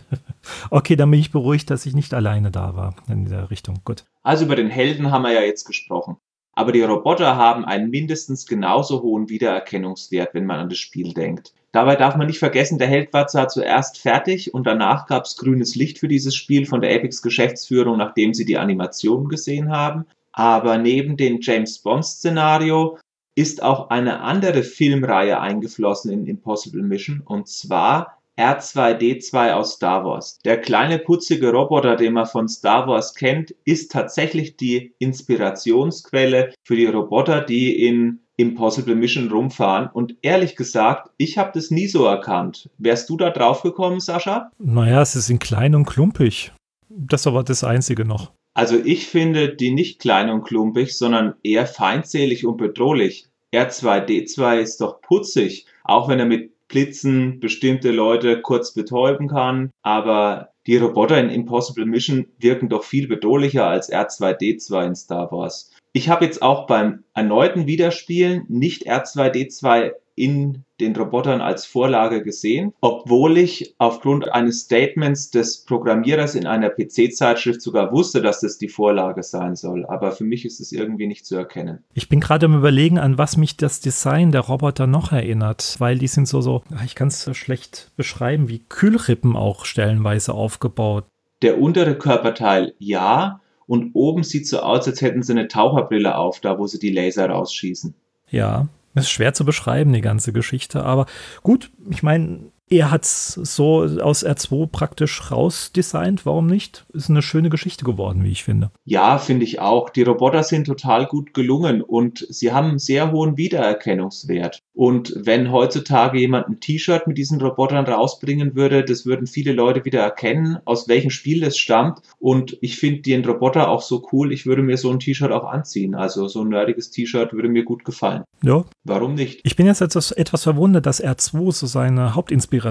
okay, dann bin ich beruhigt, dass ich nicht alleine da war in der Richtung. Gut. Also über den Helden haben wir ja jetzt gesprochen. Aber die Roboter haben einen mindestens genauso hohen Wiedererkennungswert, wenn man an das Spiel denkt. Dabei darf man nicht vergessen, der Held war zwar zuerst fertig und danach gab es grünes Licht für dieses Spiel von der Epics Geschäftsführung, nachdem sie die Animationen gesehen haben. Aber neben dem James Bond Szenario ist auch eine andere Filmreihe eingeflossen in Impossible Mission und zwar R2D2 aus Star Wars. Der kleine putzige Roboter, den man von Star Wars kennt, ist tatsächlich die Inspirationsquelle für die Roboter, die in Impossible Mission rumfahren. Und ehrlich gesagt, ich habe das nie so erkannt. Wärst du da drauf gekommen, Sascha? Naja, sie sind klein und klumpig. Das ist aber das Einzige noch. Also ich finde die nicht klein und klumpig, sondern eher feindselig und bedrohlich. R2D2 ist doch putzig, auch wenn er mit Blitzen bestimmte Leute kurz betäuben kann. Aber die Roboter in Impossible Mission wirken doch viel bedrohlicher als R2D2 in Star Wars. Ich habe jetzt auch beim erneuten Wiederspielen nicht R2D2 in den Robotern als Vorlage gesehen, obwohl ich aufgrund eines Statements des Programmierers in einer PC-Zeitschrift sogar wusste, dass das die Vorlage sein soll. Aber für mich ist es irgendwie nicht zu erkennen. Ich bin gerade am Überlegen, an was mich das Design der Roboter noch erinnert, weil die sind so, so, ah, ich kann es so schlecht beschreiben, wie Kühlrippen auch stellenweise aufgebaut. Der untere Körperteil ja, und oben sieht so aus, als hätten sie eine Taucherbrille auf, da wo sie die Laser rausschießen. Ja, ist schwer zu beschreiben, die ganze Geschichte. Aber gut, ich meine, er hat es so aus R2 praktisch rausdesignt. Warum nicht? Ist eine schöne Geschichte geworden, wie ich finde. Ja, finde ich auch. Die Roboter sind total gut gelungen und sie haben einen sehr hohen Wiedererkennungswert. Und wenn heutzutage jemand ein T-Shirt mit diesen Robotern rausbringen würde, das würden viele Leute wieder erkennen, aus welchem Spiel es stammt. Und ich finde den Roboter auch so cool, ich würde mir so ein T-Shirt auch anziehen. Also so ein nerdiges T-Shirt würde mir gut gefallen. Ja. Warum nicht? Ich bin jetzt etwas, etwas verwundert, dass R2 so seine Hauptinspiration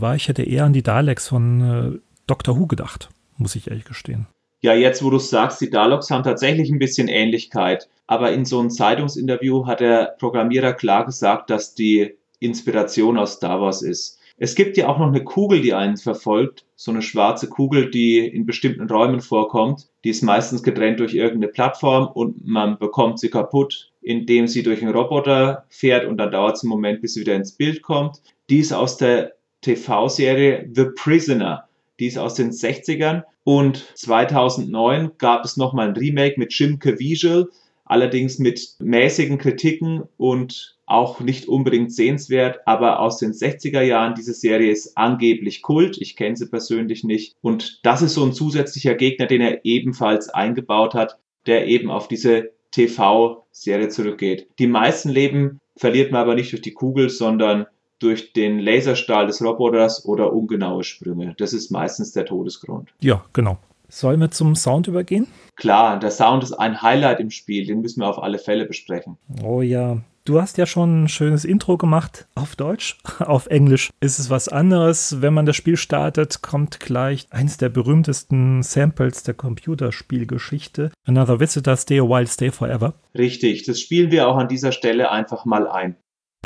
war. Ich hätte eher an die Daleks von äh, Doctor Who gedacht, muss ich ehrlich gestehen. Ja, jetzt wo du sagst, die Daleks haben tatsächlich ein bisschen Ähnlichkeit. Aber in so einem Zeitungsinterview hat der Programmierer klar gesagt, dass die Inspiration aus Star Wars ist. Es gibt ja auch noch eine Kugel, die einen verfolgt. So eine schwarze Kugel, die in bestimmten Räumen vorkommt. Die ist meistens getrennt durch irgendeine Plattform und man bekommt sie kaputt, indem sie durch einen Roboter fährt und dann dauert es einen Moment, bis sie wieder ins Bild kommt. Die ist aus der TV-Serie The Prisoner. Die ist aus den 60ern und 2009 gab es nochmal ein Remake mit Jim Caviezel, allerdings mit mäßigen Kritiken und auch nicht unbedingt sehenswert, aber aus den 60er Jahren. Diese Serie ist angeblich Kult. Ich kenne sie persönlich nicht. Und das ist so ein zusätzlicher Gegner, den er ebenfalls eingebaut hat, der eben auf diese TV-Serie zurückgeht. Die meisten Leben verliert man aber nicht durch die Kugel, sondern durch den Laserstahl des Roboters oder ungenaue Sprünge. Das ist meistens der Todesgrund. Ja, genau. Sollen wir zum Sound übergehen? Klar, der Sound ist ein Highlight im Spiel, den müssen wir auf alle Fälle besprechen. Oh ja. Du hast ja schon ein schönes Intro gemacht auf Deutsch. Auf Englisch ist es was anderes. Wenn man das Spiel startet, kommt gleich eines der berühmtesten Samples der Computerspielgeschichte. Another Visitor, Stay a While, Stay Forever. Richtig, das spielen wir auch an dieser Stelle einfach mal ein.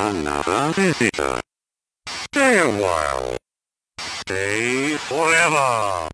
Another visitor. Stay a while. Stay forever.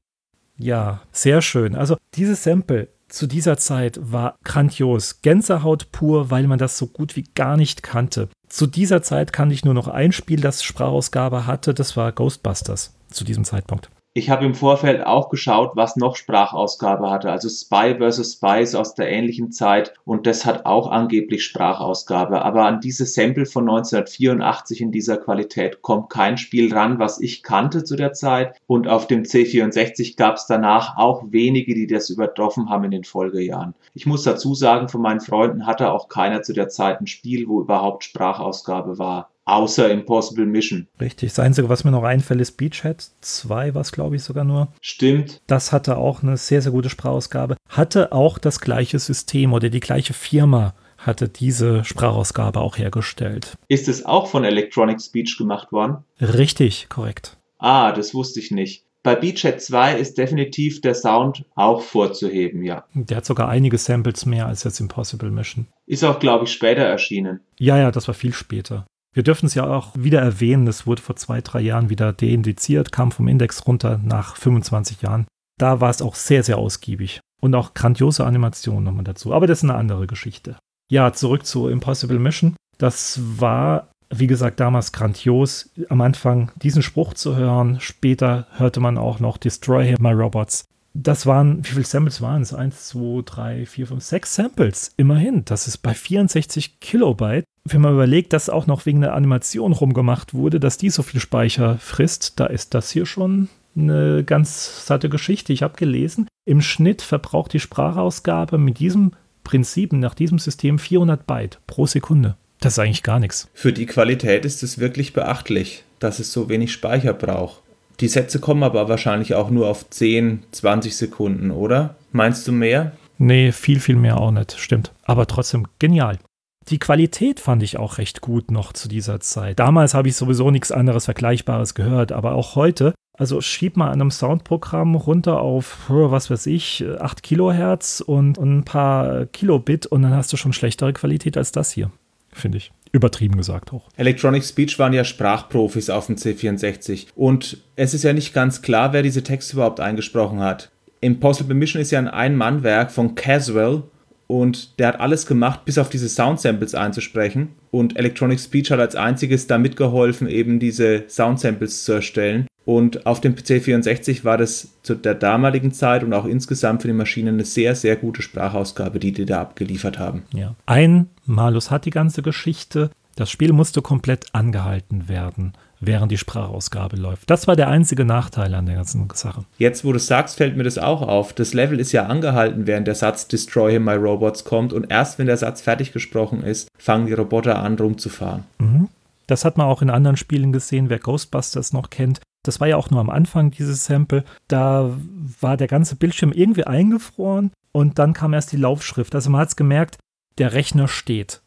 Ja, sehr schön. Also dieses Sample zu dieser Zeit war grandios. Gänsehaut pur, weil man das so gut wie gar nicht kannte. Zu dieser Zeit kannte ich nur noch ein Spiel, das Sprachausgabe hatte. Das war Ghostbusters zu diesem Zeitpunkt. Ich habe im Vorfeld auch geschaut, was noch Sprachausgabe hatte. Also Spy vs. Spies aus der ähnlichen Zeit und das hat auch angeblich Sprachausgabe. Aber an diese Sample von 1984 in dieser Qualität kommt kein Spiel ran, was ich kannte zu der Zeit. Und auf dem C64 gab es danach auch wenige, die das übertroffen haben in den Folgejahren. Ich muss dazu sagen, von meinen Freunden hatte auch keiner zu der Zeit ein Spiel, wo überhaupt Sprachausgabe war außer Impossible Mission. Richtig. Das Einzige, was mir noch einfällt, ist Beachhead 2, was glaube ich sogar nur. Stimmt. Das hatte auch eine sehr, sehr gute Sprachausgabe. Hatte auch das gleiche System oder die gleiche Firma hatte diese Sprachausgabe auch hergestellt. Ist es auch von Electronic Speech gemacht worden? Richtig, korrekt. Ah, das wusste ich nicht. Bei Beachhead 2 ist definitiv der Sound auch vorzuheben, ja. Der hat sogar einige Samples mehr als jetzt Impossible Mission. Ist auch, glaube ich, später erschienen. Ja, ja, das war viel später. Wir dürfen es ja auch wieder erwähnen, es wurde vor zwei, drei Jahren wieder deindiziert, kam vom Index runter nach 25 Jahren. Da war es auch sehr, sehr ausgiebig. Und auch grandiose Animationen nochmal dazu. Aber das ist eine andere Geschichte. Ja, zurück zu Impossible Mission. Das war, wie gesagt, damals grandios. Am Anfang diesen Spruch zu hören. Später hörte man auch noch Destroy My Robots. Das waren, wie viele Samples waren es? Eins, zwei, drei, vier, fünf, sechs Samples. Immerhin. Das ist bei 64 Kilobyte wenn man überlegt, dass auch noch wegen der Animation rumgemacht wurde, dass die so viel Speicher frisst, da ist das hier schon eine ganz satte Geschichte. Ich habe gelesen, im Schnitt verbraucht die Sprachausgabe mit diesem Prinzip, nach diesem System 400 Byte pro Sekunde. Das ist eigentlich gar nichts. Für die Qualität ist es wirklich beachtlich, dass es so wenig Speicher braucht. Die Sätze kommen aber wahrscheinlich auch nur auf 10, 20 Sekunden, oder? Meinst du mehr? Nee, viel, viel mehr auch nicht, stimmt. Aber trotzdem genial. Die Qualität fand ich auch recht gut noch zu dieser Zeit. Damals habe ich sowieso nichts anderes Vergleichbares gehört, aber auch heute. Also schieb mal an einem Soundprogramm runter auf, was weiß ich, 8 Kilohertz und, ein paar Kilobit und dann hast du schon schlechtere Qualität als das hier, finde ich. Übertrieben gesagt auch. Electronic Speech waren ja Sprachprofis auf dem C64 und es ist ja nicht ganz klar, wer diese Texte überhaupt eingesprochen hat. Impossible Mission ist ja ein Ein-Mann-Werk von Caswell und der hat alles gemacht, bis auf diese Sound-Samples einzusprechen. Und Electronic Speech hat als einziges da mitgeholfen, eben diese Sound-Samples zu erstellen. Und auf dem PC64 war das zu der damaligen Zeit und auch insgesamt für die Maschine eine sehr, sehr gute Sprachausgabe, die die da abgeliefert haben. Ja. Ein Malus hat die ganze Geschichte. Das Spiel musste komplett angehalten werden während die Sprachausgabe läuft. Das war der einzige Nachteil an der ganzen Sache. Jetzt, wo du sagst, fällt mir das auch auf. Das Level ist ja angehalten, während der Satz Destroy him, my robots kommt und erst wenn der Satz fertig gesprochen ist, fangen die Roboter an rumzufahren. Mhm. Das hat man auch in anderen Spielen gesehen, wer Ghostbusters noch kennt. Das war ja auch nur am Anfang dieses Sample. Da war der ganze Bildschirm irgendwie eingefroren und dann kam erst die Laufschrift. Also man hat es gemerkt, der Rechner steht.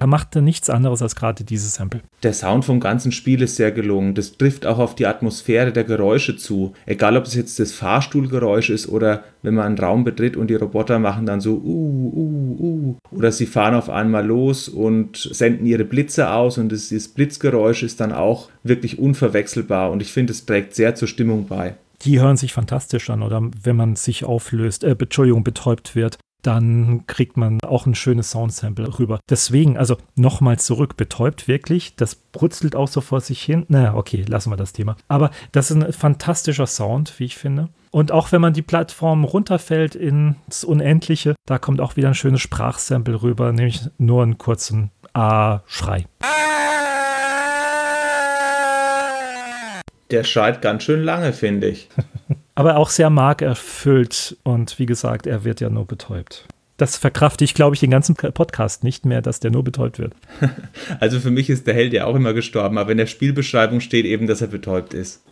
Der machte nichts anderes als gerade dieses Sample. Der Sound vom ganzen Spiel ist sehr gelungen. Das trifft auch auf die Atmosphäre der Geräusche zu. Egal, ob es jetzt das Fahrstuhlgeräusch ist oder wenn man einen Raum betritt und die Roboter machen dann so uh, uh, uh. Oder sie fahren auf einmal los und senden ihre Blitze aus und das, dieses Blitzgeräusch ist dann auch wirklich unverwechselbar und ich finde, es trägt sehr zur Stimmung bei die hören sich fantastisch an oder wenn man sich auflöst, äh, Entschuldigung, betäubt wird dann kriegt man auch ein schönes Soundsample rüber. Deswegen, also nochmal zurück, betäubt wirklich, das brutzelt auch so vor sich hin. Na, okay, lassen wir das Thema. Aber das ist ein fantastischer Sound, wie ich finde. Und auch wenn man die Plattform runterfällt ins Unendliche, da kommt auch wieder ein schönes Sprachsample rüber, nämlich nur einen kurzen A-Schrei. Der schreit ganz schön lange, finde ich. aber auch sehr markerfüllt und wie gesagt, er wird ja nur betäubt. Das verkrafte ich, glaube ich, den ganzen Podcast nicht mehr, dass der nur betäubt wird. Also für mich ist der Held ja auch immer gestorben, aber in der Spielbeschreibung steht eben, dass er betäubt ist.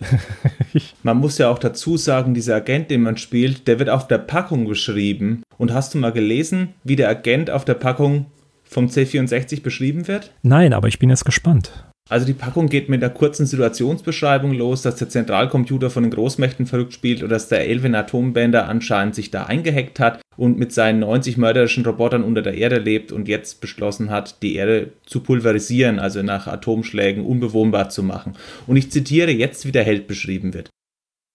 man muss ja auch dazu sagen, dieser Agent, den man spielt, der wird auf der Packung beschrieben. Und hast du mal gelesen, wie der Agent auf der Packung vom C64 beschrieben wird? Nein, aber ich bin jetzt gespannt. Also die Packung geht mit einer kurzen Situationsbeschreibung los, dass der Zentralcomputer von den Großmächten verrückt spielt oder dass der Elvin Atombänder anscheinend sich da eingehackt hat und mit seinen 90 mörderischen Robotern unter der Erde lebt und jetzt beschlossen hat, die Erde zu pulverisieren, also nach Atomschlägen unbewohnbar zu machen. Und ich zitiere jetzt, wie der Held beschrieben wird.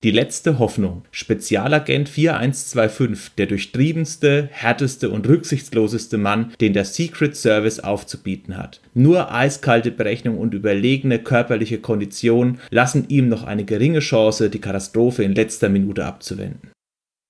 Die letzte Hoffnung. Spezialagent 4125, der durchtriebenste, härteste und rücksichtsloseste Mann, den der Secret Service aufzubieten hat. Nur eiskalte Berechnung und überlegene körperliche Kondition lassen ihm noch eine geringe Chance, die Katastrophe in letzter Minute abzuwenden.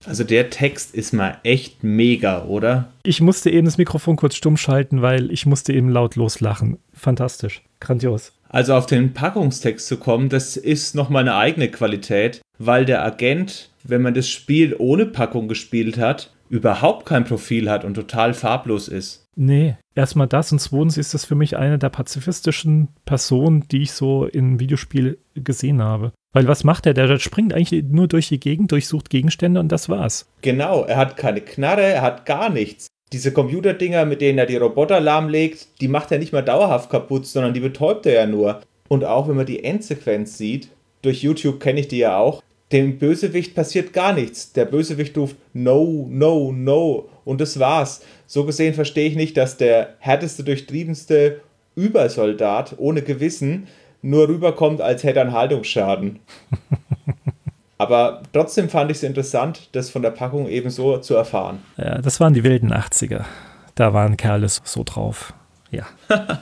Also der Text ist mal echt mega, oder? Ich musste eben das Mikrofon kurz stumm schalten, weil ich musste eben laut loslachen. Fantastisch. Grandios. Also auf den Packungstext zu kommen, das ist nochmal eine eigene Qualität, weil der Agent, wenn man das Spiel ohne Packung gespielt hat, überhaupt kein Profil hat und total farblos ist. Nee, erstmal das und zweitens ist das für mich eine der pazifistischen Personen, die ich so im Videospiel gesehen habe. Weil was macht er? Der springt eigentlich nur durch die Gegend, durchsucht Gegenstände und das war's. Genau, er hat keine Knarre, er hat gar nichts. Diese Computerdinger, mit denen er die Roboter lahmlegt, die macht er nicht mal dauerhaft kaputt, sondern die betäubt er ja nur. Und auch wenn man die Endsequenz sieht, durch YouTube kenne ich die ja auch, dem Bösewicht passiert gar nichts. Der Bösewicht ruft No, no, no. Und das war's. So gesehen verstehe ich nicht, dass der härteste, durchtriebenste Übersoldat ohne Gewissen nur rüberkommt, als hätte er einen Haltungsschaden. Aber trotzdem fand ich es interessant, das von der Packung eben so zu erfahren. Ja, das waren die wilden 80er. Da waren Kerle so drauf. Ja.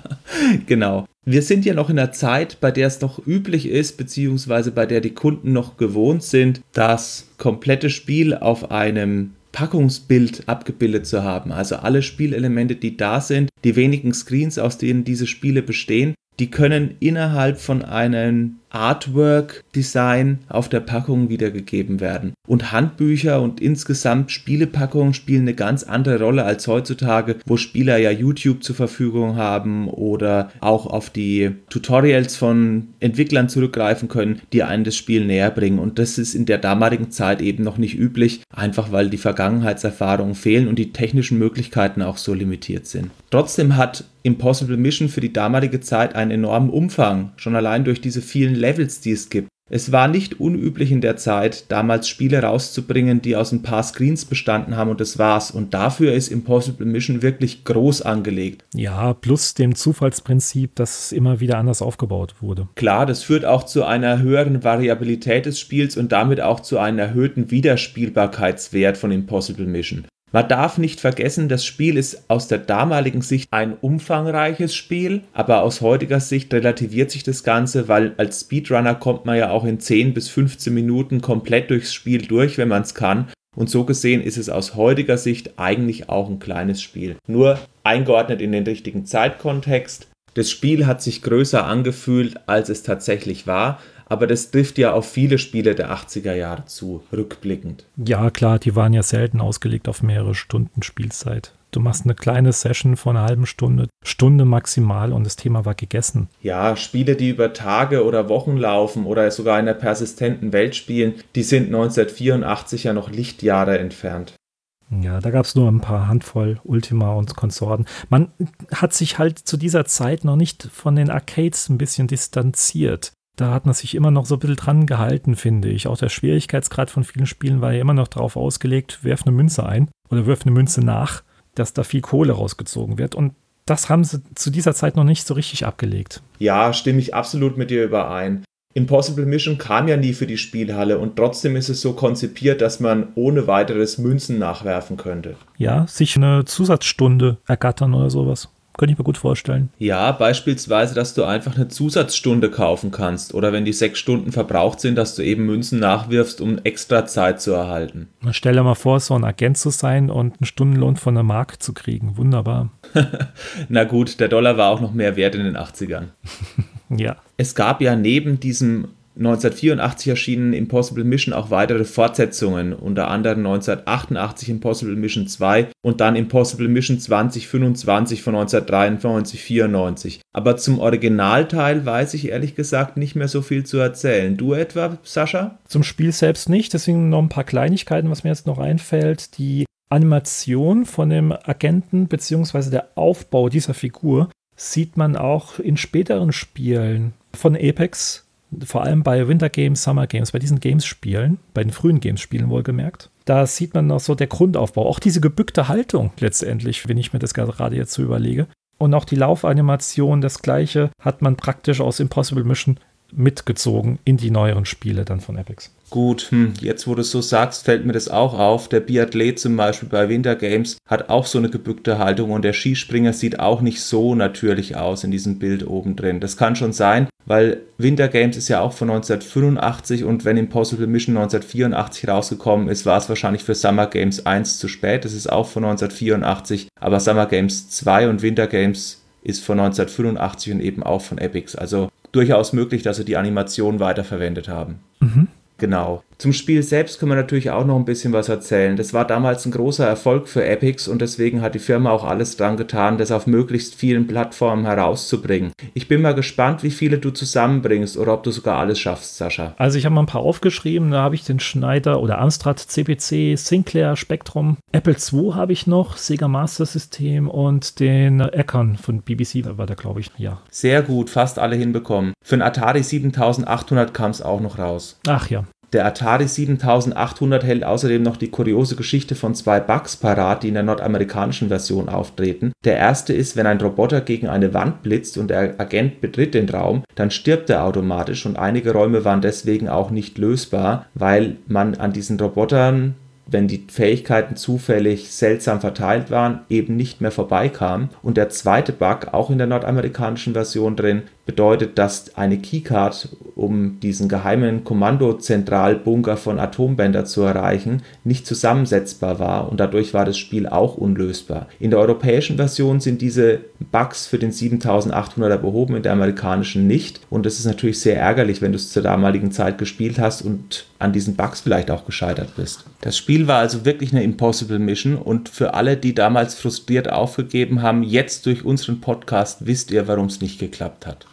genau. Wir sind ja noch in einer Zeit, bei der es noch üblich ist, beziehungsweise bei der die Kunden noch gewohnt sind, das komplette Spiel auf einem Packungsbild abgebildet zu haben. Also alle Spielelemente, die da sind, die wenigen Screens, aus denen diese Spiele bestehen, die können innerhalb von einem Artwork-Design auf der Packung wiedergegeben werden. Und Handbücher und insgesamt Spielepackungen spielen eine ganz andere Rolle als heutzutage, wo Spieler ja YouTube zur Verfügung haben oder auch auf die Tutorials von Entwicklern zurückgreifen können, die einen das Spiel näher bringen. Und das ist in der damaligen Zeit eben noch nicht üblich, einfach weil die Vergangenheitserfahrungen fehlen und die technischen Möglichkeiten auch so limitiert sind. Trotzdem hat Impossible Mission für die damalige Zeit einen enormen Umfang, schon allein durch diese vielen Levels, die es gibt. Es war nicht unüblich in der Zeit, damals Spiele rauszubringen, die aus ein paar Screens bestanden haben und das war's. Und dafür ist Impossible Mission wirklich groß angelegt. Ja, plus dem Zufallsprinzip, dass es immer wieder anders aufgebaut wurde. Klar, das führt auch zu einer höheren Variabilität des Spiels und damit auch zu einem erhöhten Wiederspielbarkeitswert von Impossible Mission. Man darf nicht vergessen, das Spiel ist aus der damaligen Sicht ein umfangreiches Spiel, aber aus heutiger Sicht relativiert sich das Ganze, weil als Speedrunner kommt man ja auch in 10 bis 15 Minuten komplett durchs Spiel durch, wenn man es kann. Und so gesehen ist es aus heutiger Sicht eigentlich auch ein kleines Spiel. Nur eingeordnet in den richtigen Zeitkontext. Das Spiel hat sich größer angefühlt, als es tatsächlich war, aber das trifft ja auf viele Spiele der 80er Jahre zu, rückblickend. Ja, klar, die waren ja selten ausgelegt auf mehrere Stunden Spielzeit. Du machst eine kleine Session von einer halben Stunde, Stunde maximal und das Thema war gegessen. Ja, Spiele, die über Tage oder Wochen laufen oder sogar in einer persistenten Welt spielen, die sind 1984 ja noch Lichtjahre entfernt. Ja, da gab es nur ein paar Handvoll Ultima und Konsorten. Man hat sich halt zu dieser Zeit noch nicht von den Arcades ein bisschen distanziert da hat man sich immer noch so ein bisschen dran gehalten, finde ich. Auch der Schwierigkeitsgrad von vielen Spielen war ja immer noch darauf ausgelegt, werf eine Münze ein oder wirf eine Münze nach, dass da viel Kohle rausgezogen wird. Und das haben sie zu dieser Zeit noch nicht so richtig abgelegt. Ja, stimme ich absolut mit dir überein. Impossible Mission kam ja nie für die Spielhalle und trotzdem ist es so konzipiert, dass man ohne weiteres Münzen nachwerfen könnte. Ja, sich eine Zusatzstunde ergattern oder sowas. Könnte ich mir gut vorstellen. Ja, beispielsweise, dass du einfach eine Zusatzstunde kaufen kannst oder wenn die sechs Stunden verbraucht sind, dass du eben Münzen nachwirfst, um extra Zeit zu erhalten. Stell dir mal vor, so ein Agent zu sein und einen Stundenlohn von einer Mark zu kriegen. Wunderbar. Na gut, der Dollar war auch noch mehr wert in den 80ern. ja. Es gab ja neben diesem 1984 erschienen Impossible Mission auch weitere Fortsetzungen, unter anderem 1988 Impossible Mission 2 und dann Impossible Mission 2025 von 1993-94. Aber zum Originalteil weiß ich ehrlich gesagt nicht mehr so viel zu erzählen. Du etwa, Sascha? Zum Spiel selbst nicht, deswegen noch ein paar Kleinigkeiten, was mir jetzt noch einfällt. Die Animation von dem Agenten bzw. der Aufbau dieser Figur sieht man auch in späteren Spielen von Apex vor allem bei Winter Games, Summer Games, bei diesen Games-Spielen, bei den frühen Games-Spielen wohlgemerkt, da sieht man noch so der Grundaufbau, auch diese gebückte Haltung letztendlich, wenn ich mir das gerade jetzt so überlege. Und auch die Laufanimation, das gleiche hat man praktisch aus Impossible Mission mitgezogen in die neueren Spiele dann von Epics. Gut, hm, jetzt wo du es so sagst, fällt mir das auch auf. Der Biathlet zum Beispiel bei Winter Games hat auch so eine gebückte Haltung und der Skispringer sieht auch nicht so natürlich aus in diesem Bild oben drin. Das kann schon sein, weil Winter Games ist ja auch von 1985 und wenn Impossible Mission 1984 rausgekommen ist, war es wahrscheinlich für Summer Games 1 zu spät. Das ist auch von 1984, aber Summer Games 2 und Winter Games ist von 1985 und eben auch von Epics. Also durchaus möglich, dass sie die Animation weiterverwendet haben. Mhm. Genau. Zum Spiel selbst können wir natürlich auch noch ein bisschen was erzählen. Das war damals ein großer Erfolg für Epics und deswegen hat die Firma auch alles dran getan, das auf möglichst vielen Plattformen herauszubringen. Ich bin mal gespannt, wie viele du zusammenbringst oder ob du sogar alles schaffst, Sascha. Also ich habe mal ein paar aufgeschrieben, da habe ich den Schneider oder Amstrad CPC, Sinclair, Spectrum, Apple II habe ich noch, Sega Master System und den Econ von BBC war da glaube ich, ja. Sehr gut, fast alle hinbekommen. Für ein Atari 7800 kam es auch noch raus. Ach ja. Der Atari 7800 hält außerdem noch die kuriose Geschichte von zwei Bugs parat, die in der nordamerikanischen Version auftreten. Der erste ist, wenn ein Roboter gegen eine Wand blitzt und der Agent betritt den Raum, dann stirbt er automatisch und einige Räume waren deswegen auch nicht lösbar, weil man an diesen Robotern wenn die Fähigkeiten zufällig seltsam verteilt waren, eben nicht mehr vorbeikam. Und der zweite Bug, auch in der nordamerikanischen Version drin, bedeutet, dass eine Keycard, um diesen geheimen Kommandozentralbunker von Atombänder zu erreichen, nicht zusammensetzbar war und dadurch war das Spiel auch unlösbar. In der europäischen Version sind diese Bugs für den 7800er behoben, in der amerikanischen nicht und das ist natürlich sehr ärgerlich, wenn du es zur damaligen Zeit gespielt hast und an diesen Bugs vielleicht auch gescheitert bist. Das Spiel war also wirklich eine Impossible Mission und für alle, die damals frustriert aufgegeben haben, jetzt durch unseren Podcast wisst ihr, warum es nicht geklappt hat.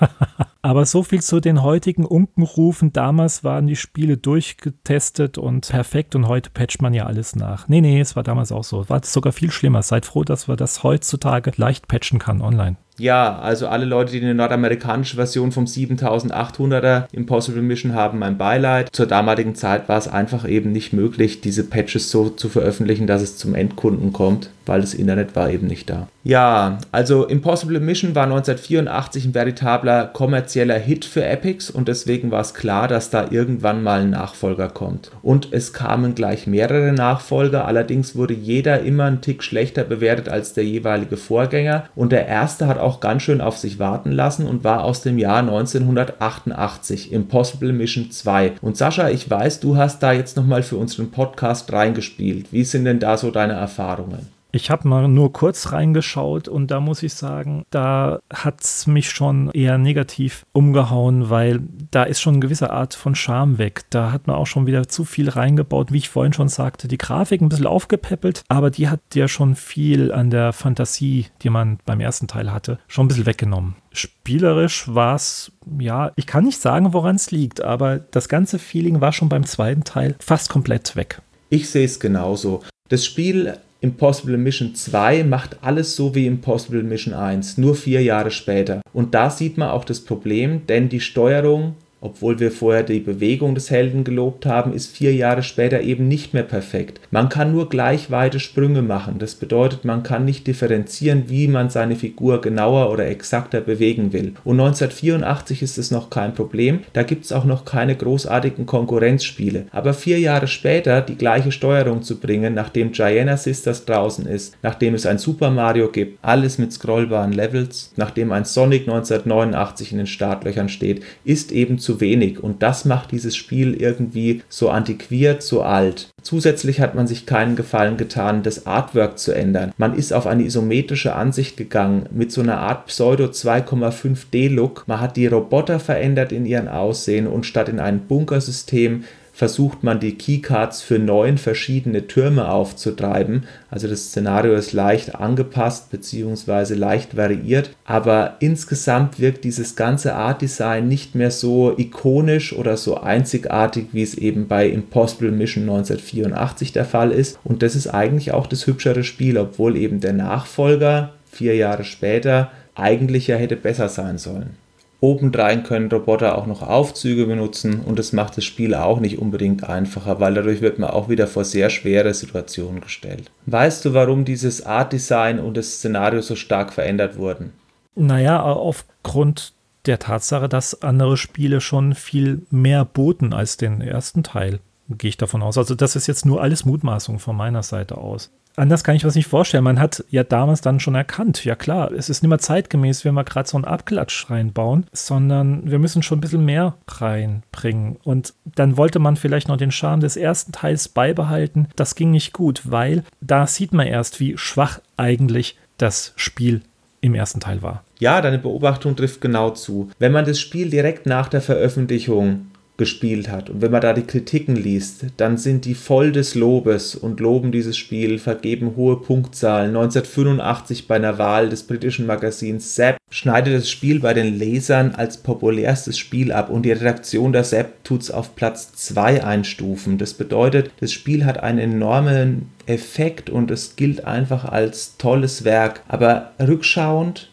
Aber so viel zu den heutigen Unkenrufen. Damals waren die Spiele durchgetestet und perfekt und heute patcht man ja alles nach. Nee, nee, es war damals auch so. War sogar viel schlimmer. Seid froh, dass man das heutzutage leicht patchen kann online. Ja, also alle Leute, die eine nordamerikanische Version vom 7800er Impossible Mission haben, mein Beileid. Zur damaligen Zeit war es einfach eben nicht möglich, diese Patches so zu veröffentlichen, dass es zum Endkunden kommt, weil das Internet war eben nicht da. Ja, also Impossible Mission war 1984 ein veritabler kommerzieller Hit für Epics und deswegen war es klar, dass da irgendwann mal ein Nachfolger kommt. Und es kamen gleich mehrere Nachfolger, allerdings wurde jeder immer einen Tick schlechter bewertet als der jeweilige Vorgänger und der erste hat auch ganz schön auf sich warten lassen und war aus dem Jahr 1988, Impossible Mission 2. Und Sascha, ich weiß, du hast da jetzt nochmal für unseren Podcast reingespielt. Wie sind denn da so deine Erfahrungen? Ich habe mal nur kurz reingeschaut und da muss ich sagen, da hat es mich schon eher negativ umgehauen, weil da ist schon eine gewisse Art von Charme weg. Da hat man auch schon wieder zu viel reingebaut, wie ich vorhin schon sagte. Die Grafik ein bisschen aufgepäppelt, aber die hat ja schon viel an der Fantasie, die man beim ersten Teil hatte, schon ein bisschen weggenommen. Spielerisch war es, ja, ich kann nicht sagen, woran es liegt, aber das ganze Feeling war schon beim zweiten Teil fast komplett weg. Ich sehe es genauso. Das Spiel Impossible Mission 2 macht alles so wie Impossible Mission 1, nur vier Jahre später. Und da sieht man auch das Problem, denn die Steuerung obwohl wir vorher die Bewegung des Helden gelobt haben, ist vier Jahre später eben nicht mehr perfekt. Man kann nur gleich weite Sprünge machen. Das bedeutet, man kann nicht differenzieren, wie man seine Figur genauer oder exakter bewegen will. Und 1984 ist es noch kein Problem. Da gibt es auch noch keine großartigen Konkurrenzspiele. Aber vier Jahre später die gleiche Steuerung zu bringen, nachdem Gianna Sisters draußen ist, nachdem es ein Super Mario gibt, alles mit scrollbaren Levels, nachdem ein Sonic 1989 in den Startlöchern steht, ist eben zu wenig und das macht dieses Spiel irgendwie so antiquiert, so alt. Zusätzlich hat man sich keinen Gefallen getan, das Artwork zu ändern. Man ist auf eine isometrische Ansicht gegangen mit so einer Art Pseudo 2,5D Look. Man hat die Roboter verändert in ihren Aussehen und statt in ein Bunkersystem versucht man die Keycards für neun verschiedene Türme aufzutreiben. Also das Szenario ist leicht angepasst bzw. leicht variiert, aber insgesamt wirkt dieses ganze Art Design nicht mehr so ikonisch oder so einzigartig, wie es eben bei Impossible Mission 1984 der Fall ist. Und das ist eigentlich auch das hübschere Spiel, obwohl eben der Nachfolger vier Jahre später eigentlich ja hätte besser sein sollen. Obendrein können Roboter auch noch Aufzüge benutzen und das macht das Spiel auch nicht unbedingt einfacher, weil dadurch wird man auch wieder vor sehr schwere Situationen gestellt. Weißt du, warum dieses Art Design und das Szenario so stark verändert wurden? Naja, aufgrund der Tatsache, dass andere Spiele schon viel mehr boten als den ersten Teil. Gehe ich davon aus. Also, das ist jetzt nur alles Mutmaßung von meiner Seite aus anders kann ich mir das nicht vorstellen. Man hat ja damals dann schon erkannt, ja klar, es ist nicht mehr zeitgemäß, wenn wir gerade so einen Abklatsch reinbauen, sondern wir müssen schon ein bisschen mehr reinbringen. Und dann wollte man vielleicht noch den Charme des ersten Teils beibehalten. Das ging nicht gut, weil da sieht man erst, wie schwach eigentlich das Spiel im ersten Teil war. Ja, deine Beobachtung trifft genau zu. Wenn man das Spiel direkt nach der Veröffentlichung gespielt hat. Und wenn man da die Kritiken liest, dann sind die voll des Lobes und loben dieses Spiel, vergeben hohe Punktzahlen. 1985 bei einer Wahl des britischen Magazins Zap schneidet das Spiel bei den Lesern als populärstes Spiel ab und die Redaktion der Zap tut es auf Platz 2 einstufen. Das bedeutet, das Spiel hat einen enormen Effekt und es gilt einfach als tolles Werk. Aber rückschauend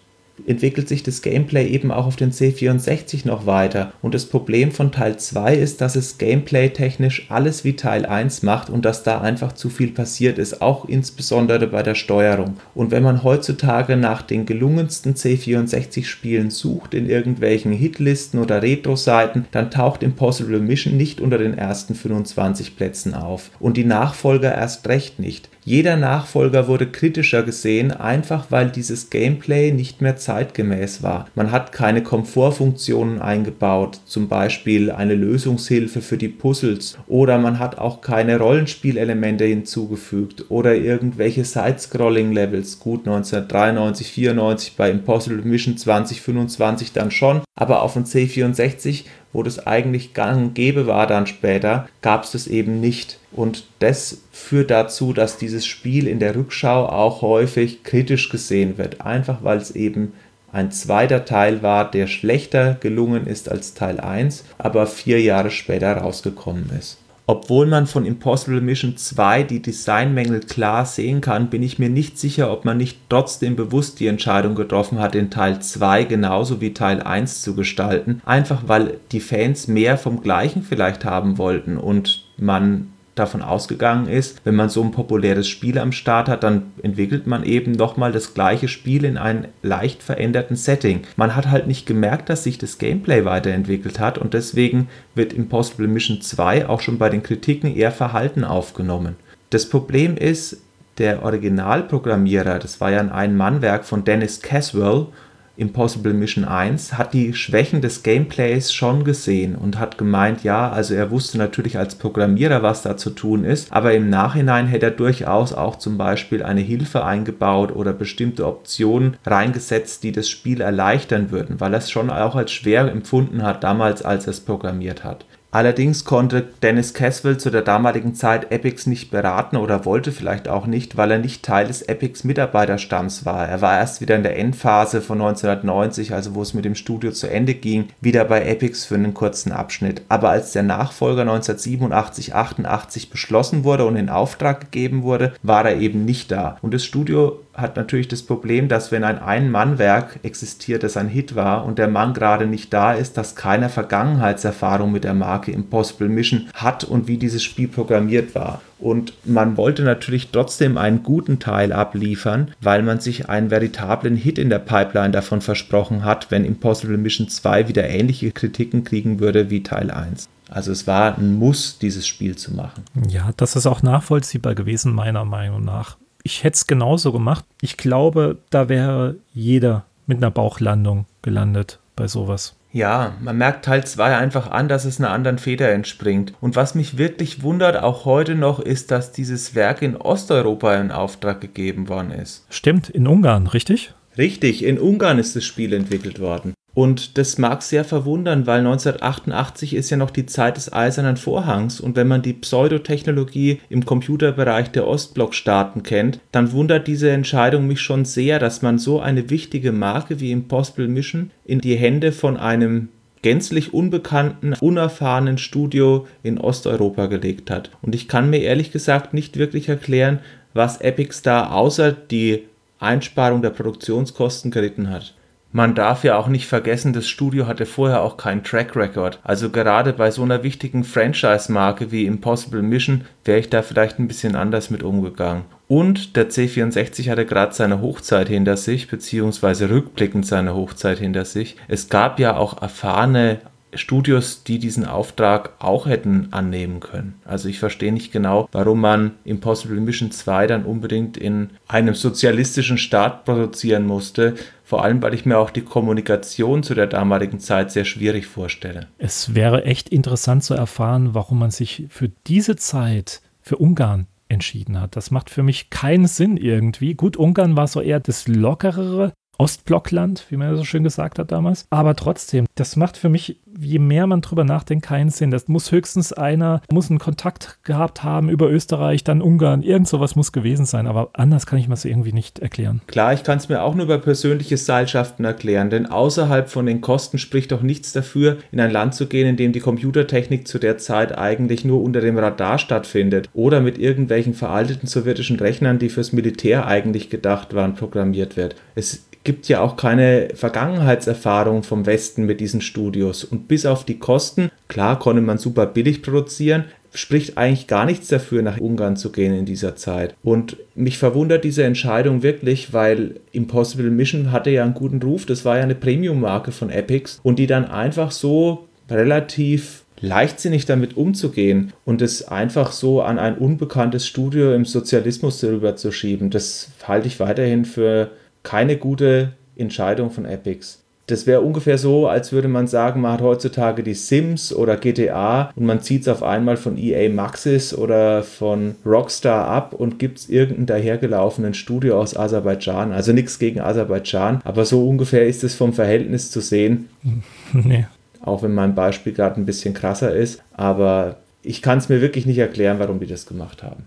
entwickelt sich das Gameplay eben auch auf den C64 noch weiter. Und das Problem von Teil 2 ist, dass es gameplay-technisch alles wie Teil 1 macht und dass da einfach zu viel passiert ist, auch insbesondere bei der Steuerung. Und wenn man heutzutage nach den gelungensten C64-Spielen sucht in irgendwelchen Hitlisten oder Retro-Seiten, dann taucht Impossible Mission nicht unter den ersten 25 Plätzen auf. Und die Nachfolger erst recht nicht. Jeder Nachfolger wurde kritischer gesehen, einfach weil dieses Gameplay nicht mehr zeitgemäß war. Man hat keine Komfortfunktionen eingebaut, zum Beispiel eine Lösungshilfe für die Puzzles, oder man hat auch keine Rollenspielelemente hinzugefügt oder irgendwelche Side-Scrolling-Levels. Gut, 1993, 94 bei Impossible Mission 2025 dann schon, aber auf dem C64 wo das eigentlich gang und gäbe war dann später, gab es das eben nicht. Und das führt dazu, dass dieses Spiel in der Rückschau auch häufig kritisch gesehen wird, einfach weil es eben ein zweiter Teil war, der schlechter gelungen ist als Teil 1, aber vier Jahre später rausgekommen ist. Obwohl man von Impossible Mission 2 die Designmängel klar sehen kann, bin ich mir nicht sicher, ob man nicht trotzdem bewusst die Entscheidung getroffen hat, den Teil 2 genauso wie Teil 1 zu gestalten, einfach weil die Fans mehr vom gleichen vielleicht haben wollten und man davon ausgegangen ist, wenn man so ein populäres Spiel am Start hat, dann entwickelt man eben nochmal das gleiche Spiel in einem leicht veränderten Setting. Man hat halt nicht gemerkt, dass sich das Gameplay weiterentwickelt hat und deswegen wird Impossible Mission 2 auch schon bei den Kritiken eher verhalten aufgenommen. Das Problem ist, der Originalprogrammierer, das war ja ein Ein-Mann-Werk von Dennis Caswell, Impossible Mission 1 hat die Schwächen des Gameplays schon gesehen und hat gemeint, ja, also er wusste natürlich als Programmierer, was da zu tun ist, aber im Nachhinein hätte er durchaus auch zum Beispiel eine Hilfe eingebaut oder bestimmte Optionen reingesetzt, die das Spiel erleichtern würden, weil er es schon auch als schwer empfunden hat damals, als er es programmiert hat. Allerdings konnte Dennis Caswell zu der damaligen Zeit Epics nicht beraten oder wollte vielleicht auch nicht, weil er nicht Teil des Epics Mitarbeiterstamms war. Er war erst wieder in der Endphase von 1990, also wo es mit dem Studio zu Ende ging, wieder bei Epics für einen kurzen Abschnitt. Aber als der Nachfolger 1987, 88 beschlossen wurde und in Auftrag gegeben wurde, war er eben nicht da. Und das Studio hat natürlich das Problem, dass wenn ein Ein-Mann-Werk existiert, das ein Hit war und der Mann gerade nicht da ist, dass keiner Vergangenheitserfahrung mit der Marke Impossible Mission hat und wie dieses Spiel programmiert war. Und man wollte natürlich trotzdem einen guten Teil abliefern, weil man sich einen veritablen Hit in der Pipeline davon versprochen hat, wenn Impossible Mission 2 wieder ähnliche Kritiken kriegen würde wie Teil 1. Also es war ein Muss, dieses Spiel zu machen. Ja, das ist auch nachvollziehbar gewesen, meiner Meinung nach ich hätte es genauso gemacht. Ich glaube, da wäre jeder mit einer Bauchlandung gelandet bei sowas. Ja, man merkt Teil 2 einfach an, dass es einer anderen Feder entspringt. Und was mich wirklich wundert, auch heute noch, ist, dass dieses Werk in Osteuropa in Auftrag gegeben worden ist. Stimmt, in Ungarn, richtig? Richtig, in Ungarn ist das Spiel entwickelt worden. Und das mag sehr verwundern, weil 1988 ist ja noch die Zeit des Eisernen Vorhangs und wenn man die Pseudotechnologie im Computerbereich der Ostblockstaaten kennt, dann wundert diese Entscheidung mich schon sehr, dass man so eine wichtige Marke wie Impossible Mission in die Hände von einem gänzlich unbekannten, unerfahrenen Studio in Osteuropa gelegt hat. Und ich kann mir ehrlich gesagt nicht wirklich erklären, was Epic Star außer die Einsparung der Produktionskosten geritten hat. Man darf ja auch nicht vergessen, das Studio hatte vorher auch keinen Track Record. Also gerade bei so einer wichtigen Franchise-Marke wie Impossible Mission wäre ich da vielleicht ein bisschen anders mit umgegangen. Und der C64 hatte gerade seine Hochzeit hinter sich, beziehungsweise rückblickend seine Hochzeit hinter sich. Es gab ja auch erfahrene Studios, die diesen Auftrag auch hätten annehmen können. Also ich verstehe nicht genau, warum man Impossible Mission 2 dann unbedingt in einem sozialistischen Staat produzieren musste. Vor allem, weil ich mir auch die Kommunikation zu der damaligen Zeit sehr schwierig vorstelle. Es wäre echt interessant zu erfahren, warum man sich für diese Zeit, für Ungarn, entschieden hat. Das macht für mich keinen Sinn irgendwie. Gut, Ungarn war so eher das lockerere Ostblockland, wie man so schön gesagt hat damals. Aber trotzdem, das macht für mich je mehr man drüber nachdenkt, keinen Sinn. Das muss höchstens einer, muss einen Kontakt gehabt haben über Österreich, dann Ungarn, irgend sowas muss gewesen sein, aber anders kann ich mir das irgendwie nicht erklären. Klar, ich kann es mir auch nur über persönliche Seilschaften erklären, denn außerhalb von den Kosten spricht doch nichts dafür, in ein Land zu gehen, in dem die Computertechnik zu der Zeit eigentlich nur unter dem Radar stattfindet oder mit irgendwelchen veralteten sowjetischen Rechnern, die fürs Militär eigentlich gedacht waren, programmiert wird. Es gibt ja auch keine Vergangenheitserfahrung vom Westen mit diesen Studios. Und bis auf die Kosten, klar konnte man super billig produzieren, spricht eigentlich gar nichts dafür, nach Ungarn zu gehen in dieser Zeit. Und mich verwundert diese Entscheidung wirklich, weil Impossible Mission hatte ja einen guten Ruf, das war ja eine Premium-Marke von Epics und die dann einfach so relativ leichtsinnig damit umzugehen und es einfach so an ein unbekanntes Studio im Sozialismus darüber zu schieben, das halte ich weiterhin für keine gute Entscheidung von Epics. Das wäre ungefähr so, als würde man sagen, man hat heutzutage die Sims oder GTA und man zieht es auf einmal von EA Maxis oder von Rockstar ab und gibt es irgendeinen dahergelaufenen Studio aus Aserbaidschan. Also nichts gegen Aserbaidschan, aber so ungefähr ist es vom Verhältnis zu sehen. Nee. Auch wenn mein Beispiel gerade ein bisschen krasser ist, aber ich kann es mir wirklich nicht erklären, warum die das gemacht haben.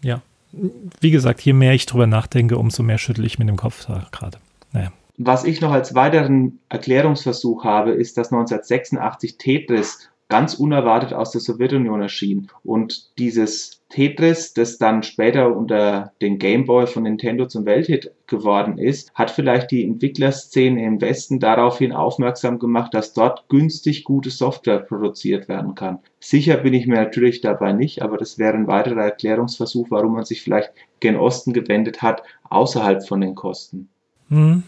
Ja, wie gesagt, je mehr ich drüber nachdenke, umso mehr schüttel ich mit dem Kopf gerade. Naja. Was ich noch als weiteren Erklärungsversuch habe, ist, dass 1986 Tetris ganz unerwartet aus der Sowjetunion erschien. Und dieses Tetris, das dann später unter den Game Boy von Nintendo zum Welthit geworden ist, hat vielleicht die Entwicklerszene im Westen daraufhin aufmerksam gemacht, dass dort günstig gute Software produziert werden kann. Sicher bin ich mir natürlich dabei nicht, aber das wäre ein weiterer Erklärungsversuch, warum man sich vielleicht gen Osten gewendet hat, außerhalb von den Kosten. Hm.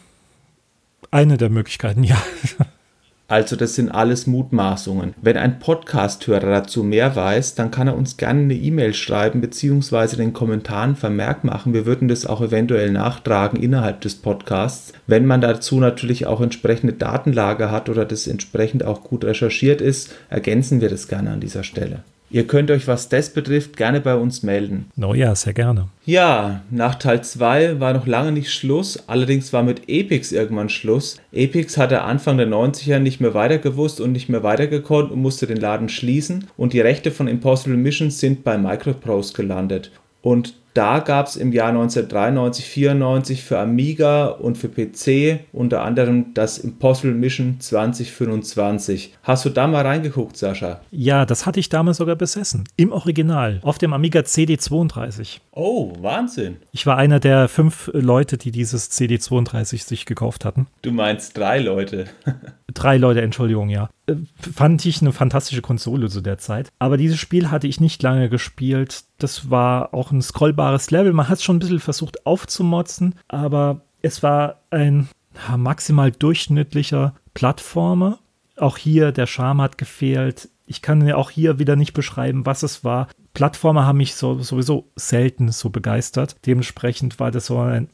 Eine der Möglichkeiten, ja. Also das sind alles Mutmaßungen. Wenn ein Podcast-Hörer dazu mehr weiß, dann kann er uns gerne eine E-Mail schreiben bzw. den Kommentaren Vermerk machen. Wir würden das auch eventuell nachtragen innerhalb des Podcasts. Wenn man dazu natürlich auch entsprechende Datenlage hat oder das entsprechend auch gut recherchiert ist, ergänzen wir das gerne an dieser Stelle. Ihr könnt euch, was das betrifft, gerne bei uns melden. Oh ja, sehr gerne. Ja, nach Teil 2 war noch lange nicht Schluss, allerdings war mit Epix irgendwann Schluss. Epix hatte Anfang der 90er nicht mehr weitergewusst und nicht mehr weitergekonnt und musste den Laden schließen und die Rechte von Impossible Missions sind bei Microprose gelandet. Und da gab es im Jahr 1993, 94 für Amiga und für PC unter anderem das Impossible Mission 2025. Hast du da mal reingeguckt, Sascha? Ja, das hatte ich damals sogar besessen. Im Original. Auf dem Amiga CD32. Oh, Wahnsinn. Ich war einer der fünf Leute, die dieses CD32 sich gekauft hatten. Du meinst drei Leute. drei Leute, Entschuldigung, ja. Äh, fand ich eine fantastische Konsole zu der Zeit. Aber dieses Spiel hatte ich nicht lange gespielt. Das war auch ein scrollbares Level. Man hat es schon ein bisschen versucht aufzumotzen, aber es war ein maximal durchschnittlicher Plattformer. Auch hier, der Charme hat gefehlt. Ich kann ja auch hier wieder nicht beschreiben, was es war. Plattformer haben mich so, sowieso selten so begeistert. Dementsprechend war das so ein,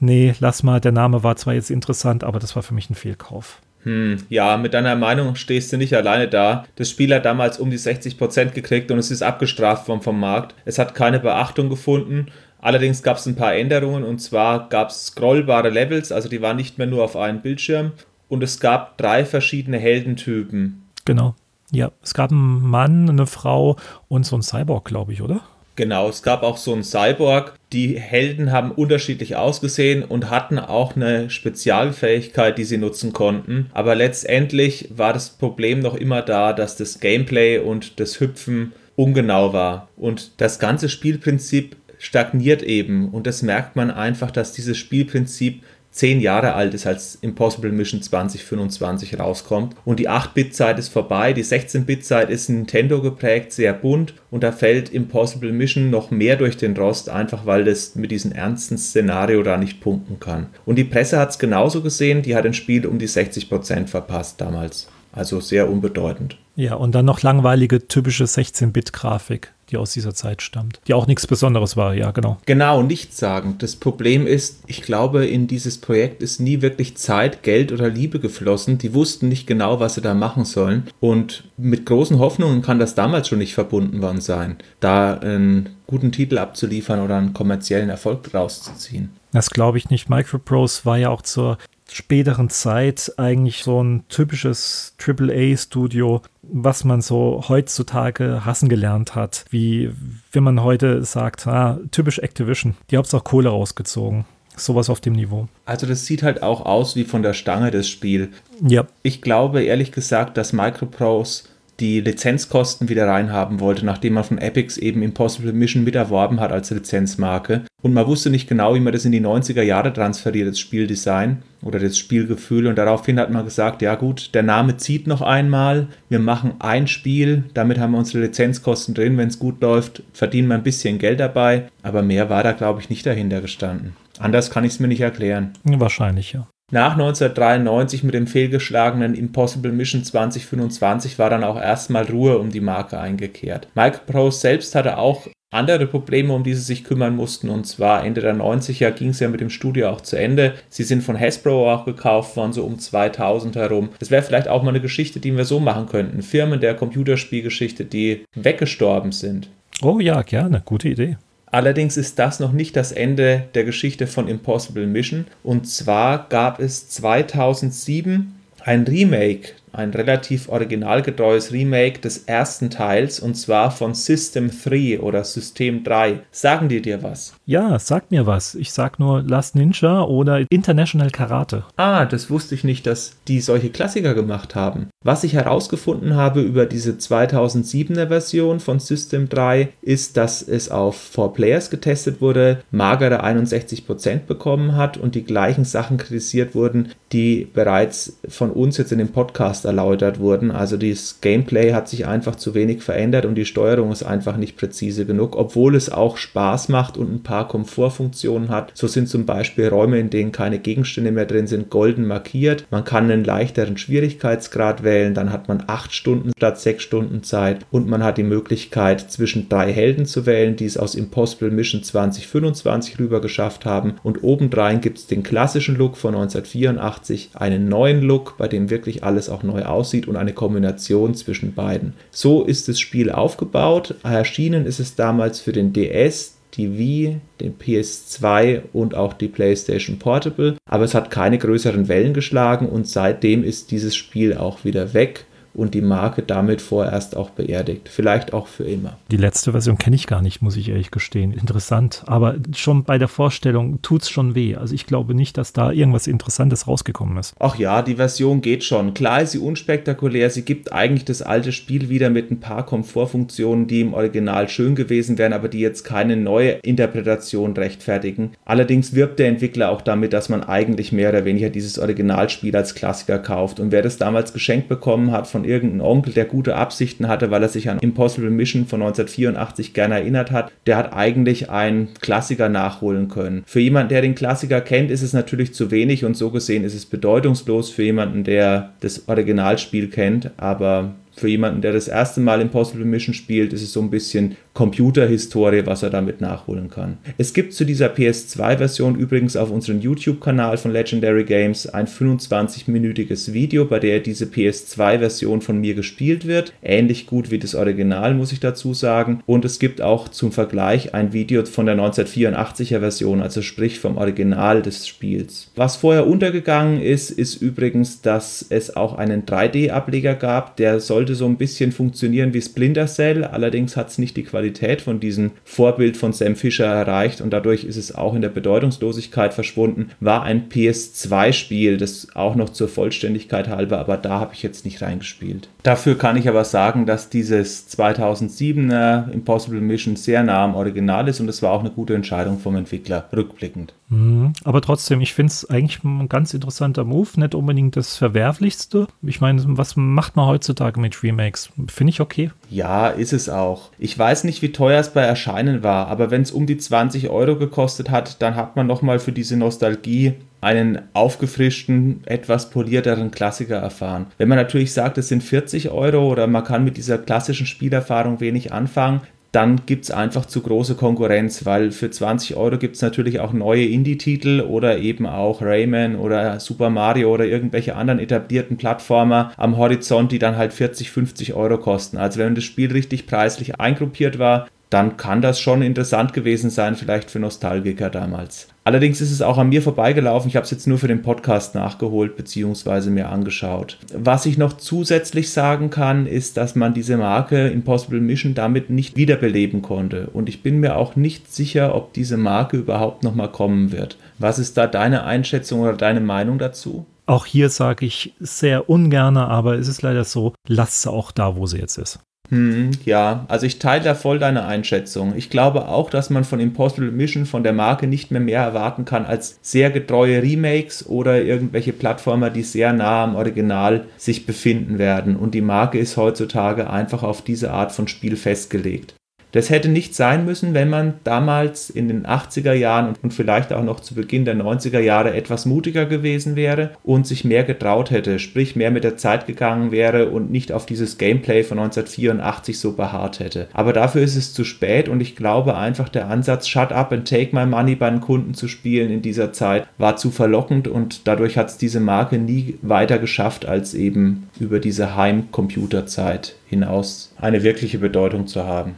nee, lass mal, der Name war zwar jetzt interessant, aber das war für mich ein Fehlkauf. Hm, ja, mit deiner Meinung stehst du nicht alleine da. Das Spiel hat damals um die 60% gekriegt und es ist abgestraft worden vom Markt. Es hat keine Beachtung gefunden. Allerdings gab es ein paar Änderungen und zwar gab es scrollbare Levels, also die waren nicht mehr nur auf einem Bildschirm und es gab drei verschiedene Heldentypen. Genau. Ja, es gab einen Mann, eine Frau und so einen Cyborg, glaube ich, oder? Genau, es gab auch so einen Cyborg. Die Helden haben unterschiedlich ausgesehen und hatten auch eine Spezialfähigkeit, die sie nutzen konnten. Aber letztendlich war das Problem noch immer da, dass das Gameplay und das Hüpfen ungenau war. Und das ganze Spielprinzip stagniert eben. Und das merkt man einfach, dass dieses Spielprinzip zehn Jahre alt ist, als Impossible Mission 2025 rauskommt. Und die 8-Bit-Zeit ist vorbei, die 16-Bit-Zeit ist Nintendo geprägt, sehr bunt und da fällt Impossible Mission noch mehr durch den Rost, einfach weil das mit diesem ernsten Szenario da nicht punkten kann. Und die Presse hat es genauso gesehen, die hat ein Spiel um die 60% verpasst damals. Also sehr unbedeutend. Ja, und dann noch langweilige, typische 16-Bit-Grafik die aus dieser Zeit stammt. Die auch nichts Besonderes war, ja, genau. Genau, nichts sagen. Das Problem ist, ich glaube, in dieses Projekt ist nie wirklich Zeit, Geld oder Liebe geflossen. Die wussten nicht genau, was sie da machen sollen. Und mit großen Hoffnungen kann das damals schon nicht verbunden worden sein, da einen guten Titel abzuliefern oder einen kommerziellen Erfolg rauszuziehen. Das glaube ich nicht. Microprose war ja auch zur späteren Zeit eigentlich so ein typisches AAA-Studio, was man so heutzutage hassen gelernt hat. Wie wenn man heute sagt, ah, typisch Activision. Die haben auch Kohle rausgezogen. Sowas auf dem Niveau. Also das sieht halt auch aus wie von der Stange das Spiel. Ja. Ich glaube ehrlich gesagt, dass Microprose die Lizenzkosten wieder reinhaben wollte, nachdem man von Epics eben Impossible Mission mit erworben hat als Lizenzmarke. Und man wusste nicht genau, wie man das in die 90er Jahre transferiert, das Spieldesign oder das Spielgefühl. Und daraufhin hat man gesagt, ja gut, der Name zieht noch einmal, wir machen ein Spiel, damit haben wir unsere Lizenzkosten drin, wenn es gut läuft, verdienen wir ein bisschen Geld dabei. Aber mehr war da, glaube ich, nicht dahinter gestanden. Anders kann ich es mir nicht erklären. Wahrscheinlich, ja. Nach 1993 mit dem fehlgeschlagenen Impossible Mission 2025 war dann auch erstmal Ruhe um die Marke eingekehrt. Microprose selbst hatte auch andere Probleme, um die sie sich kümmern mussten. Und zwar Ende der 90er ging es ja mit dem Studio auch zu Ende. Sie sind von Hasbro auch gekauft worden, so um 2000 herum. Das wäre vielleicht auch mal eine Geschichte, die wir so machen könnten. Firmen der Computerspielgeschichte, die weggestorben sind. Oh ja, gerne. Gute Idee. Allerdings ist das noch nicht das Ende der Geschichte von Impossible Mission. Und zwar gab es 2007 ein Remake ein relativ originalgetreues Remake des ersten Teils und zwar von System 3 oder System 3. Sagen die dir was? Ja, sag mir was. Ich sag nur Last Ninja oder International Karate. Ah, das wusste ich nicht, dass die solche Klassiker gemacht haben. Was ich herausgefunden habe über diese 2007er Version von System 3 ist, dass es auf 4 Players getestet wurde, magere 61% bekommen hat und die gleichen Sachen kritisiert wurden, die bereits von uns jetzt in dem Podcast erläutert wurden. Also das Gameplay hat sich einfach zu wenig verändert und die Steuerung ist einfach nicht präzise genug, obwohl es auch Spaß macht und ein paar Komfortfunktionen hat. So sind zum Beispiel Räume, in denen keine Gegenstände mehr drin sind, golden markiert. Man kann einen leichteren Schwierigkeitsgrad wählen, dann hat man 8 Stunden statt 6 Stunden Zeit und man hat die Möglichkeit zwischen drei Helden zu wählen, die es aus Impossible Mission 2025 rüber geschafft haben und obendrein gibt es den klassischen Look von 1984, einen neuen Look, bei dem wirklich alles auch neu aussieht und eine Kombination zwischen beiden. So ist das Spiel aufgebaut. Erschienen ist es damals für den DS, die Wii, den PS2 und auch die PlayStation Portable, aber es hat keine größeren Wellen geschlagen und seitdem ist dieses Spiel auch wieder weg und die Marke damit vorerst auch beerdigt. Vielleicht auch für immer. Die letzte Version kenne ich gar nicht, muss ich ehrlich gestehen. Interessant. Aber schon bei der Vorstellung tut es schon weh. Also ich glaube nicht, dass da irgendwas Interessantes rausgekommen ist. Ach ja, die Version geht schon. Klar ist sie unspektakulär. Sie gibt eigentlich das alte Spiel wieder mit ein paar Komfortfunktionen, die im Original schön gewesen wären, aber die jetzt keine neue Interpretation rechtfertigen. Allerdings wirbt der Entwickler auch damit, dass man eigentlich mehr oder weniger dieses Originalspiel als Klassiker kauft. Und wer das damals geschenkt bekommen hat von irgendein Onkel, der gute Absichten hatte, weil er sich an Impossible Mission von 1984 gerne erinnert hat, der hat eigentlich einen Klassiker nachholen können. Für jemanden, der den Klassiker kennt, ist es natürlich zu wenig und so gesehen ist es bedeutungslos für jemanden, der das Originalspiel kennt, aber für jemanden, der das erste Mal Impossible Mission spielt, ist es so ein bisschen Computerhistorie, was er damit nachholen kann. Es gibt zu dieser PS2-Version übrigens auf unserem YouTube-Kanal von Legendary Games ein 25-minütiges Video, bei der diese PS2-Version von mir gespielt wird. Ähnlich gut wie das Original, muss ich dazu sagen. Und es gibt auch zum Vergleich ein Video von der 1984er Version, also sprich vom Original des Spiels. Was vorher untergegangen ist, ist übrigens, dass es auch einen 3D-Ableger gab, der sollte sollte so ein bisschen funktionieren wie Splinter Cell, allerdings hat es nicht die Qualität von diesem Vorbild von Sam Fisher erreicht und dadurch ist es auch in der Bedeutungslosigkeit verschwunden. War ein PS2-Spiel, das auch noch zur Vollständigkeit halber, aber da habe ich jetzt nicht reingespielt. Dafür kann ich aber sagen, dass dieses 2007er Impossible Mission sehr nah am Original ist und es war auch eine gute Entscheidung vom Entwickler, rückblickend. Mhm. Aber trotzdem, ich finde es eigentlich ein ganz interessanter Move, nicht unbedingt das Verwerflichste. Ich meine, was macht man heutzutage mit Remakes? Finde ich okay. Ja, ist es auch. Ich weiß nicht, wie teuer es bei Erscheinen war, aber wenn es um die 20 Euro gekostet hat, dann hat man nochmal für diese Nostalgie einen aufgefrischten, etwas polierteren Klassiker erfahren. Wenn man natürlich sagt, es sind 40 Euro oder man kann mit dieser klassischen Spielerfahrung wenig anfangen, dann gibt es einfach zu große Konkurrenz, weil für 20 Euro gibt es natürlich auch neue Indie-Titel oder eben auch Rayman oder Super Mario oder irgendwelche anderen etablierten Plattformer am Horizont, die dann halt 40, 50 Euro kosten. Also wenn das Spiel richtig preislich eingruppiert war, dann kann das schon interessant gewesen sein, vielleicht für Nostalgiker damals. Allerdings ist es auch an mir vorbeigelaufen. Ich habe es jetzt nur für den Podcast nachgeholt bzw. mir angeschaut. Was ich noch zusätzlich sagen kann, ist, dass man diese Marke Impossible Mission damit nicht wiederbeleben konnte. Und ich bin mir auch nicht sicher, ob diese Marke überhaupt nochmal kommen wird. Was ist da deine Einschätzung oder deine Meinung dazu? Auch hier sage ich sehr ungern, aber es ist leider so, lass sie auch da, wo sie jetzt ist. Hm, ja, also ich teile da voll deine Einschätzung. Ich glaube auch, dass man von Impossible Mission, von der Marke nicht mehr mehr erwarten kann als sehr getreue Remakes oder irgendwelche Plattformer, die sehr nah am Original sich befinden werden. Und die Marke ist heutzutage einfach auf diese Art von Spiel festgelegt. Das hätte nicht sein müssen, wenn man damals in den 80er Jahren und vielleicht auch noch zu Beginn der 90er Jahre etwas mutiger gewesen wäre und sich mehr getraut hätte, sprich mehr mit der Zeit gegangen wäre und nicht auf dieses Gameplay von 1984 so beharrt hätte. Aber dafür ist es zu spät und ich glaube einfach der Ansatz Shut up and take my money bei den Kunden zu spielen in dieser Zeit war zu verlockend und dadurch hat es diese Marke nie weiter geschafft als eben über diese Heimcomputerzeit hinaus eine wirkliche Bedeutung zu haben.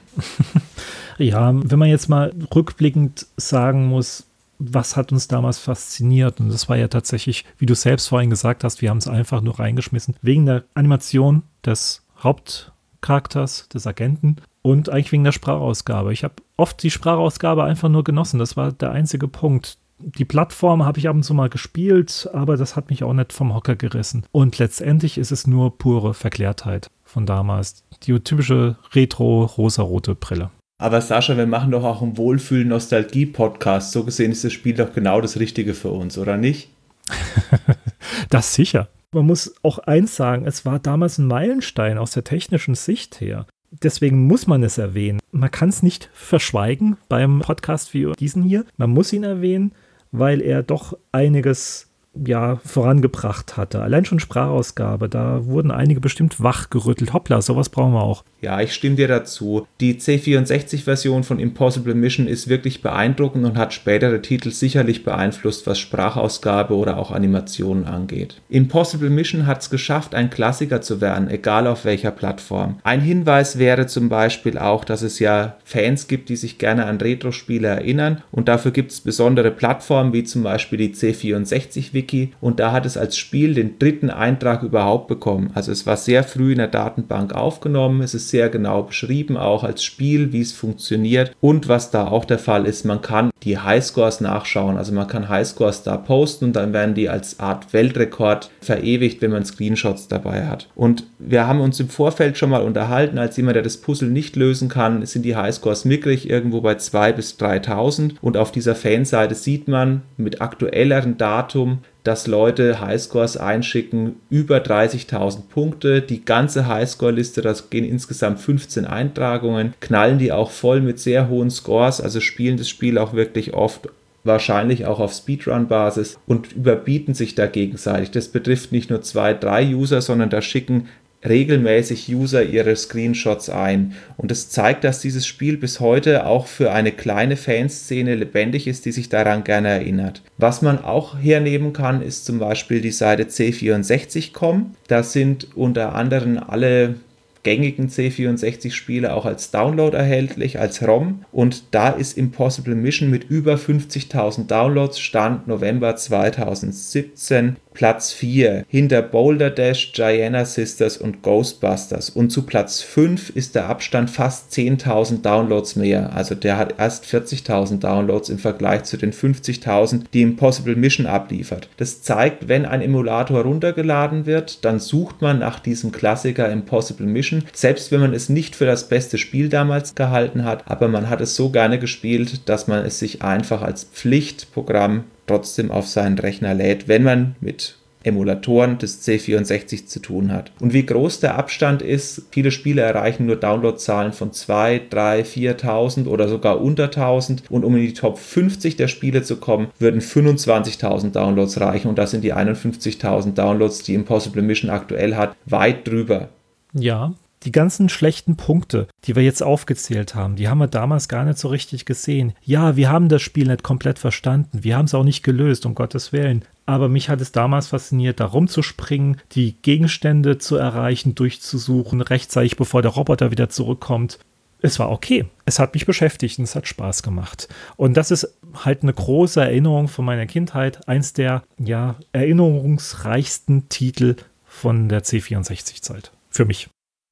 ja, wenn man jetzt mal rückblickend sagen muss, was hat uns damals fasziniert? Und das war ja tatsächlich, wie du selbst vorhin gesagt hast, wir haben es einfach nur reingeschmissen, wegen der Animation des Hauptcharakters, des Agenten und eigentlich wegen der Sprachausgabe. Ich habe oft die Sprachausgabe einfach nur genossen. Das war der einzige Punkt die Plattform habe ich ab und zu mal gespielt, aber das hat mich auch nicht vom Hocker gerissen. Und letztendlich ist es nur pure Verklärtheit von damals. Die typische retro-rosarote Brille. Aber Sascha, wir machen doch auch einen Wohlfühl-Nostalgie-Podcast. So gesehen ist das Spiel doch genau das Richtige für uns, oder nicht? das sicher. Man muss auch eins sagen, es war damals ein Meilenstein aus der technischen Sicht her. Deswegen muss man es erwähnen. Man kann es nicht verschweigen beim Podcast wie diesen hier. Man muss ihn erwähnen, weil er doch einiges ja, vorangebracht hatte. Allein schon Sprachausgabe, da wurden einige bestimmt wachgerüttelt. Hoppla, sowas brauchen wir auch. Ja, ich stimme dir dazu. Die C64-Version von Impossible Mission ist wirklich beeindruckend und hat spätere Titel sicherlich beeinflusst, was Sprachausgabe oder auch Animationen angeht. Impossible Mission hat es geschafft, ein Klassiker zu werden, egal auf welcher Plattform. Ein Hinweis wäre zum Beispiel auch, dass es ja Fans gibt, die sich gerne an Retro-Spiele erinnern und dafür gibt es besondere Plattformen wie zum Beispiel die C64-Wiki Wiki und da hat es als Spiel den dritten Eintrag überhaupt bekommen. Also es war sehr früh in der Datenbank aufgenommen, es ist sehr genau beschrieben, auch als Spiel, wie es funktioniert und was da auch der Fall ist, man kann die Highscores nachschauen, also man kann Highscores da posten und dann werden die als Art Weltrekord verewigt, wenn man Screenshots dabei hat. Und wir haben uns im Vorfeld schon mal unterhalten, als jemand, der das Puzzle nicht lösen kann, sind die Highscores mickrig irgendwo bei 2 bis 3000 und auf dieser Fanseite sieht man mit aktuelleren Datum, dass Leute Highscores einschicken, über 30.000 Punkte. Die ganze Highscore-Liste, das gehen insgesamt 15 Eintragungen, knallen die auch voll mit sehr hohen Scores, also spielen das Spiel auch wirklich oft wahrscheinlich auch auf Speedrun-Basis und überbieten sich da gegenseitig. Das betrifft nicht nur zwei, drei User, sondern da schicken regelmäßig User ihre Screenshots ein. Und es das zeigt, dass dieses Spiel bis heute auch für eine kleine Fanszene lebendig ist, die sich daran gerne erinnert. Was man auch hernehmen kann, ist zum Beispiel die Seite c64.com. Da sind unter anderem alle gängigen C64-Spiele auch als Download erhältlich, als ROM. Und da ist Impossible Mission mit über 50.000 Downloads Stand November 2017 Platz 4 hinter Boulder Dash, Gianna Sisters und Ghostbusters. Und zu Platz 5 ist der Abstand fast 10.000 Downloads mehr. Also der hat erst 40.000 Downloads im Vergleich zu den 50.000, die Impossible Mission abliefert. Das zeigt, wenn ein Emulator runtergeladen wird, dann sucht man nach diesem Klassiker Impossible Mission. Selbst wenn man es nicht für das beste Spiel damals gehalten hat, aber man hat es so gerne gespielt, dass man es sich einfach als Pflichtprogramm trotzdem auf seinen Rechner lädt, wenn man mit Emulatoren des C64 zu tun hat. Und wie groß der Abstand ist, viele Spiele erreichen nur Downloadzahlen von 2, 3, 4.000 oder sogar unter 1000 und um in die Top 50 der Spiele zu kommen, würden 25.000 Downloads reichen und das sind die 51.000 Downloads, die Impossible Mission aktuell hat, weit drüber. Ja, die ganzen schlechten Punkte, die wir jetzt aufgezählt haben, die haben wir damals gar nicht so richtig gesehen. Ja, wir haben das Spiel nicht komplett verstanden. Wir haben es auch nicht gelöst, um Gottes Willen. Aber mich hat es damals fasziniert, da rumzuspringen, die Gegenstände zu erreichen, durchzusuchen, rechtzeitig bevor der Roboter wieder zurückkommt. Es war okay. Es hat mich beschäftigt und es hat Spaß gemacht. Und das ist halt eine große Erinnerung von meiner Kindheit. Eins der, ja, erinnerungsreichsten Titel von der C64-Zeit. Für mich.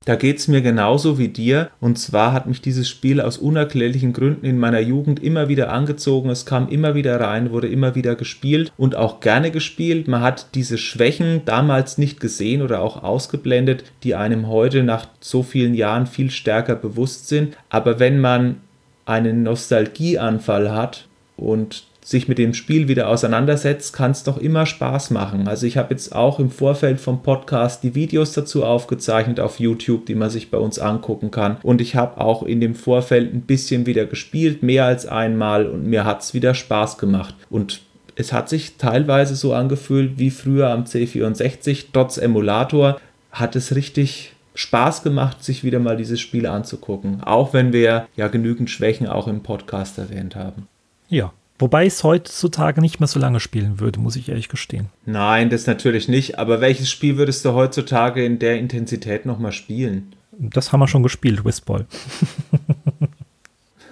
Da geht es mir genauso wie dir. Und zwar hat mich dieses Spiel aus unerklärlichen Gründen in meiner Jugend immer wieder angezogen. Es kam immer wieder rein, wurde immer wieder gespielt und auch gerne gespielt. Man hat diese Schwächen damals nicht gesehen oder auch ausgeblendet, die einem heute nach so vielen Jahren viel stärker bewusst sind. Aber wenn man einen Nostalgieanfall hat und sich mit dem Spiel wieder auseinandersetzt, kann es doch immer Spaß machen. Also ich habe jetzt auch im Vorfeld vom Podcast die Videos dazu aufgezeichnet auf YouTube, die man sich bei uns angucken kann. Und ich habe auch in dem Vorfeld ein bisschen wieder gespielt, mehr als einmal und mir hat es wieder Spaß gemacht. Und es hat sich teilweise so angefühlt wie früher am C64, trotz Emulator hat es richtig Spaß gemacht, sich wieder mal dieses Spiel anzugucken. Auch wenn wir ja genügend Schwächen auch im Podcast erwähnt haben. Ja, Wobei ich es heutzutage nicht mehr so lange spielen würde, muss ich ehrlich gestehen. Nein, das natürlich nicht. Aber welches Spiel würdest du heutzutage in der Intensität nochmal spielen? Das haben wir schon gespielt, Whistball.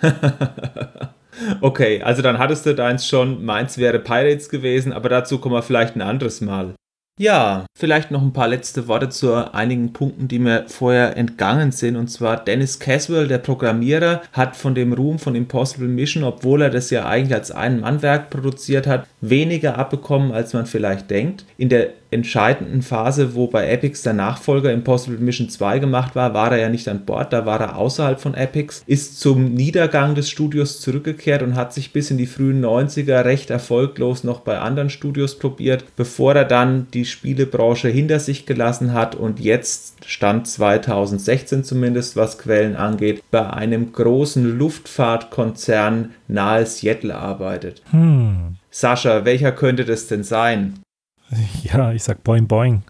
okay, also dann hattest du deins schon. Meins wäre Pirates gewesen, aber dazu kommen wir vielleicht ein anderes Mal. Ja, vielleicht noch ein paar letzte Worte zu einigen Punkten, die mir vorher entgangen sind. Und zwar Dennis Caswell, der Programmierer, hat von dem Ruhm von Impossible Mission, obwohl er das ja eigentlich als Ein-Mann-Werk produziert hat, weniger abbekommen, als man vielleicht denkt. In der entscheidenden Phase, wo bei Epics der Nachfolger Impossible Mission 2 gemacht war, war er ja nicht an Bord, da war er außerhalb von Epics, ist zum Niedergang des Studios zurückgekehrt und hat sich bis in die frühen 90er recht erfolglos noch bei anderen Studios probiert, bevor er dann die Spielebranche hinter sich gelassen hat und jetzt Stand 2016 zumindest, was Quellen angeht, bei einem großen Luftfahrtkonzern nahe Seattle arbeitet. Hm. Sascha, welcher könnte das denn sein? Ja, ich sag Boing Boing.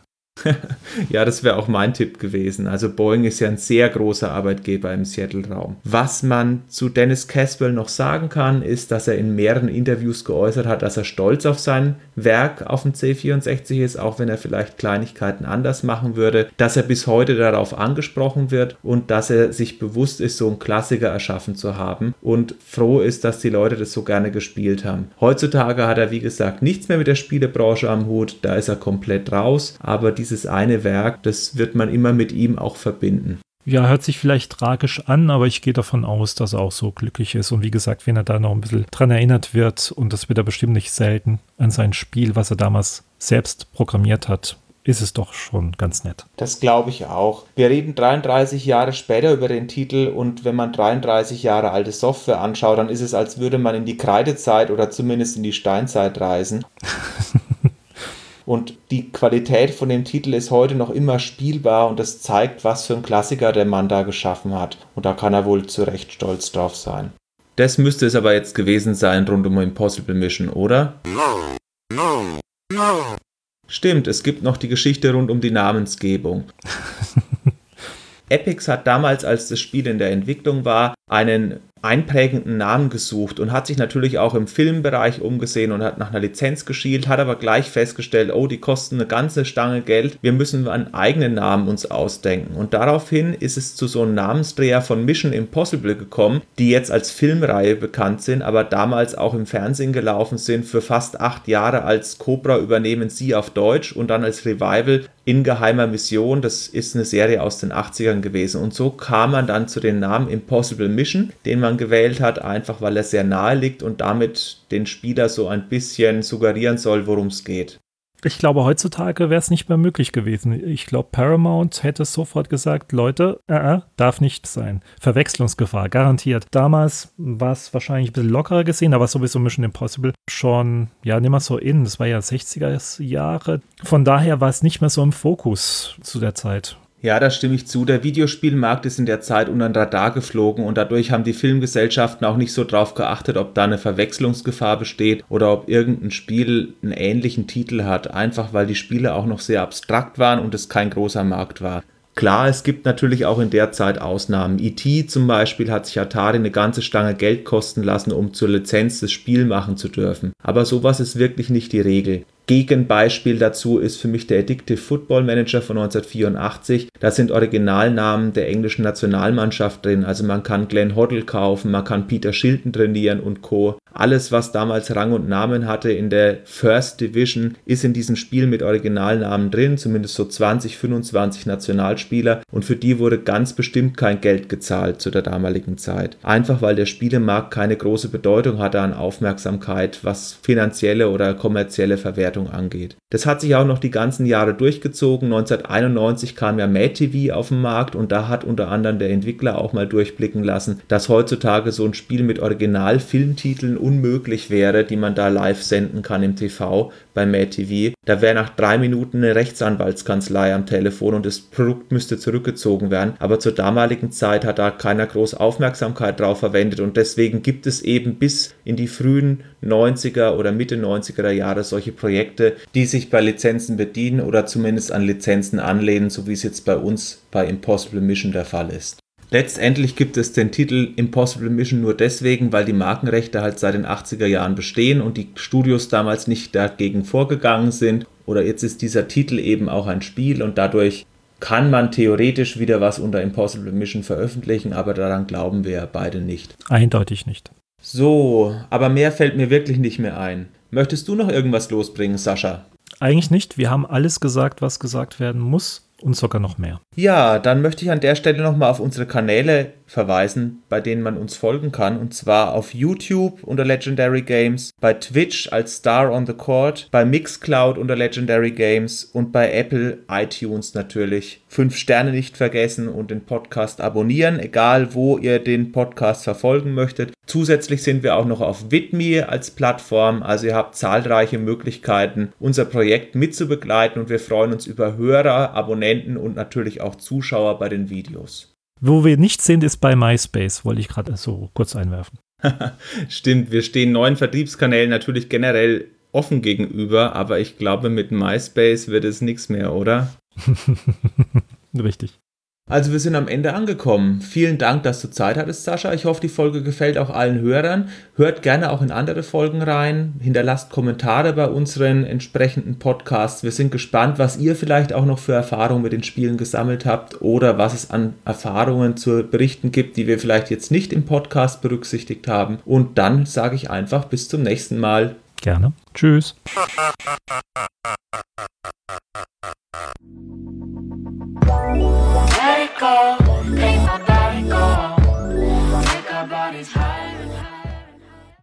ja, das wäre auch mein Tipp gewesen. Also Boeing ist ja ein sehr großer Arbeitgeber im Seattle-Raum. Was man zu Dennis Caswell noch sagen kann, ist, dass er in mehreren Interviews geäußert hat, dass er stolz auf sein Werk auf dem C64 ist, auch wenn er vielleicht Kleinigkeiten anders machen würde, dass er bis heute darauf angesprochen wird und dass er sich bewusst ist, so einen Klassiker erschaffen zu haben und froh ist, dass die Leute das so gerne gespielt haben. Heutzutage hat er, wie gesagt, nichts mehr mit der Spielebranche am Hut, da ist er komplett raus, aber die dieses eine Werk, das wird man immer mit ihm auch verbinden. Ja, hört sich vielleicht tragisch an, aber ich gehe davon aus, dass er auch so glücklich ist. Und wie gesagt, wenn er da noch ein bisschen dran erinnert wird, und das wird er bestimmt nicht selten, an sein Spiel, was er damals selbst programmiert hat, ist es doch schon ganz nett. Das glaube ich auch. Wir reden 33 Jahre später über den Titel und wenn man 33 Jahre alte Software anschaut, dann ist es, als würde man in die Kreidezeit oder zumindest in die Steinzeit reisen. Und die Qualität von dem Titel ist heute noch immer spielbar und das zeigt, was für ein Klassiker der Mann da geschaffen hat. Und da kann er wohl zu Recht stolz drauf sein. Das müsste es aber jetzt gewesen sein rund um Impossible Mission, oder? No, no, no. Stimmt, es gibt noch die Geschichte rund um die Namensgebung. Epix hat damals, als das Spiel in der Entwicklung war, einen einprägenden Namen gesucht und hat sich natürlich auch im Filmbereich umgesehen und hat nach einer Lizenz geschielt, hat aber gleich festgestellt, oh, die kosten eine ganze Stange Geld, wir müssen einen eigenen Namen uns ausdenken. Und daraufhin ist es zu so einem Namensdreher von Mission Impossible gekommen, die jetzt als Filmreihe bekannt sind, aber damals auch im Fernsehen gelaufen sind. Für fast acht Jahre als Cobra übernehmen sie auf Deutsch und dann als Revival in geheimer Mission. Das ist eine Serie aus den 80ern gewesen. Und so kam man dann zu dem Namen Impossible Mission, den man gewählt hat, einfach weil er sehr nahe liegt und damit den Spieler so ein bisschen suggerieren soll, worum es geht. Ich glaube, heutzutage wäre es nicht mehr möglich gewesen. Ich glaube, Paramount hätte sofort gesagt, Leute, äh, äh, darf nicht sein. Verwechslungsgefahr, garantiert. Damals war es wahrscheinlich ein bisschen lockerer gesehen, aber sowieso Mission Impossible schon, ja, nicht mehr so in. Das war ja 60er Jahre. Von daher war es nicht mehr so im Fokus zu der Zeit. Ja, da stimme ich zu. Der Videospielmarkt ist in der Zeit unter den Radar geflogen und dadurch haben die Filmgesellschaften auch nicht so drauf geachtet, ob da eine Verwechslungsgefahr besteht oder ob irgendein Spiel einen ähnlichen Titel hat, einfach weil die Spiele auch noch sehr abstrakt waren und es kein großer Markt war. Klar, es gibt natürlich auch in der Zeit Ausnahmen. E.T. zum Beispiel hat sich Atari eine ganze Stange Geld kosten lassen, um zur Lizenz das Spiel machen zu dürfen. Aber sowas ist wirklich nicht die Regel. Gegenbeispiel dazu ist für mich der Addictive Football Manager von 1984. Da sind Originalnamen der englischen Nationalmannschaft drin. Also man kann Glenn Hoddle kaufen, man kann Peter Shilton trainieren und Co. Alles, was damals Rang und Namen hatte in der First Division, ist in diesem Spiel mit Originalnamen drin, zumindest so 20, 25 Nationalspieler. Und für die wurde ganz bestimmt kein Geld gezahlt zu der damaligen Zeit. Einfach weil der Spielemarkt keine große Bedeutung hatte an Aufmerksamkeit, was finanzielle oder kommerzielle Verwertung angeht. Das hat sich auch noch die ganzen Jahre durchgezogen. 1991 kam ja Mad TV auf den Markt und da hat unter anderem der Entwickler auch mal durchblicken lassen, dass heutzutage so ein Spiel mit Original-Filmtiteln unmöglich wäre, die man da live senden kann im TV bei Mad TV. Da wäre nach drei Minuten eine Rechtsanwaltskanzlei am Telefon und das Produkt müsste zurückgezogen werden. Aber zur damaligen Zeit hat da keiner groß Aufmerksamkeit drauf verwendet und deswegen gibt es eben bis in die frühen 90er oder Mitte 90er Jahre solche Projekte, die sich bei Lizenzen bedienen oder zumindest an Lizenzen anlehnen, so wie es jetzt bei uns bei Impossible Mission der Fall ist. Letztendlich gibt es den Titel Impossible Mission nur deswegen, weil die Markenrechte halt seit den 80er Jahren bestehen und die Studios damals nicht dagegen vorgegangen sind. Oder jetzt ist dieser Titel eben auch ein Spiel und dadurch kann man theoretisch wieder was unter Impossible Mission veröffentlichen, aber daran glauben wir beide nicht. Eindeutig nicht. So, aber mehr fällt mir wirklich nicht mehr ein. Möchtest du noch irgendwas losbringen, Sascha? Eigentlich nicht. Wir haben alles gesagt, was gesagt werden muss und sogar noch mehr. Ja, dann möchte ich an der Stelle nochmal auf unsere Kanäle verweisen, bei denen man uns folgen kann. Und zwar auf YouTube unter Legendary Games, bei Twitch als Star on the Court, bei Mixcloud unter Legendary Games und bei Apple iTunes natürlich. Fünf Sterne nicht vergessen und den Podcast abonnieren, egal wo ihr den Podcast verfolgen möchtet. Zusätzlich sind wir auch noch auf Vidme als Plattform, also ihr habt zahlreiche Möglichkeiten, unser Projekt mitzubegleiten und wir freuen uns über Hörer, Abonnenten und natürlich auch Zuschauer bei den Videos. Wo wir nicht sind, ist bei MySpace, wollte ich gerade so kurz einwerfen. Stimmt, wir stehen neuen Vertriebskanälen natürlich generell offen gegenüber, aber ich glaube, mit MySpace wird es nichts mehr, oder? Richtig. Also wir sind am Ende angekommen. Vielen Dank, dass du Zeit hattest, Sascha. Ich hoffe, die Folge gefällt auch allen Hörern. Hört gerne auch in andere Folgen rein. Hinterlasst Kommentare bei unseren entsprechenden Podcasts. Wir sind gespannt, was ihr vielleicht auch noch für Erfahrungen mit den Spielen gesammelt habt oder was es an Erfahrungen zu berichten gibt, die wir vielleicht jetzt nicht im Podcast berücksichtigt haben. Und dann sage ich einfach bis zum nächsten Mal. Gerne. Tschüss. Let it go, make my body go. take our bodies higher.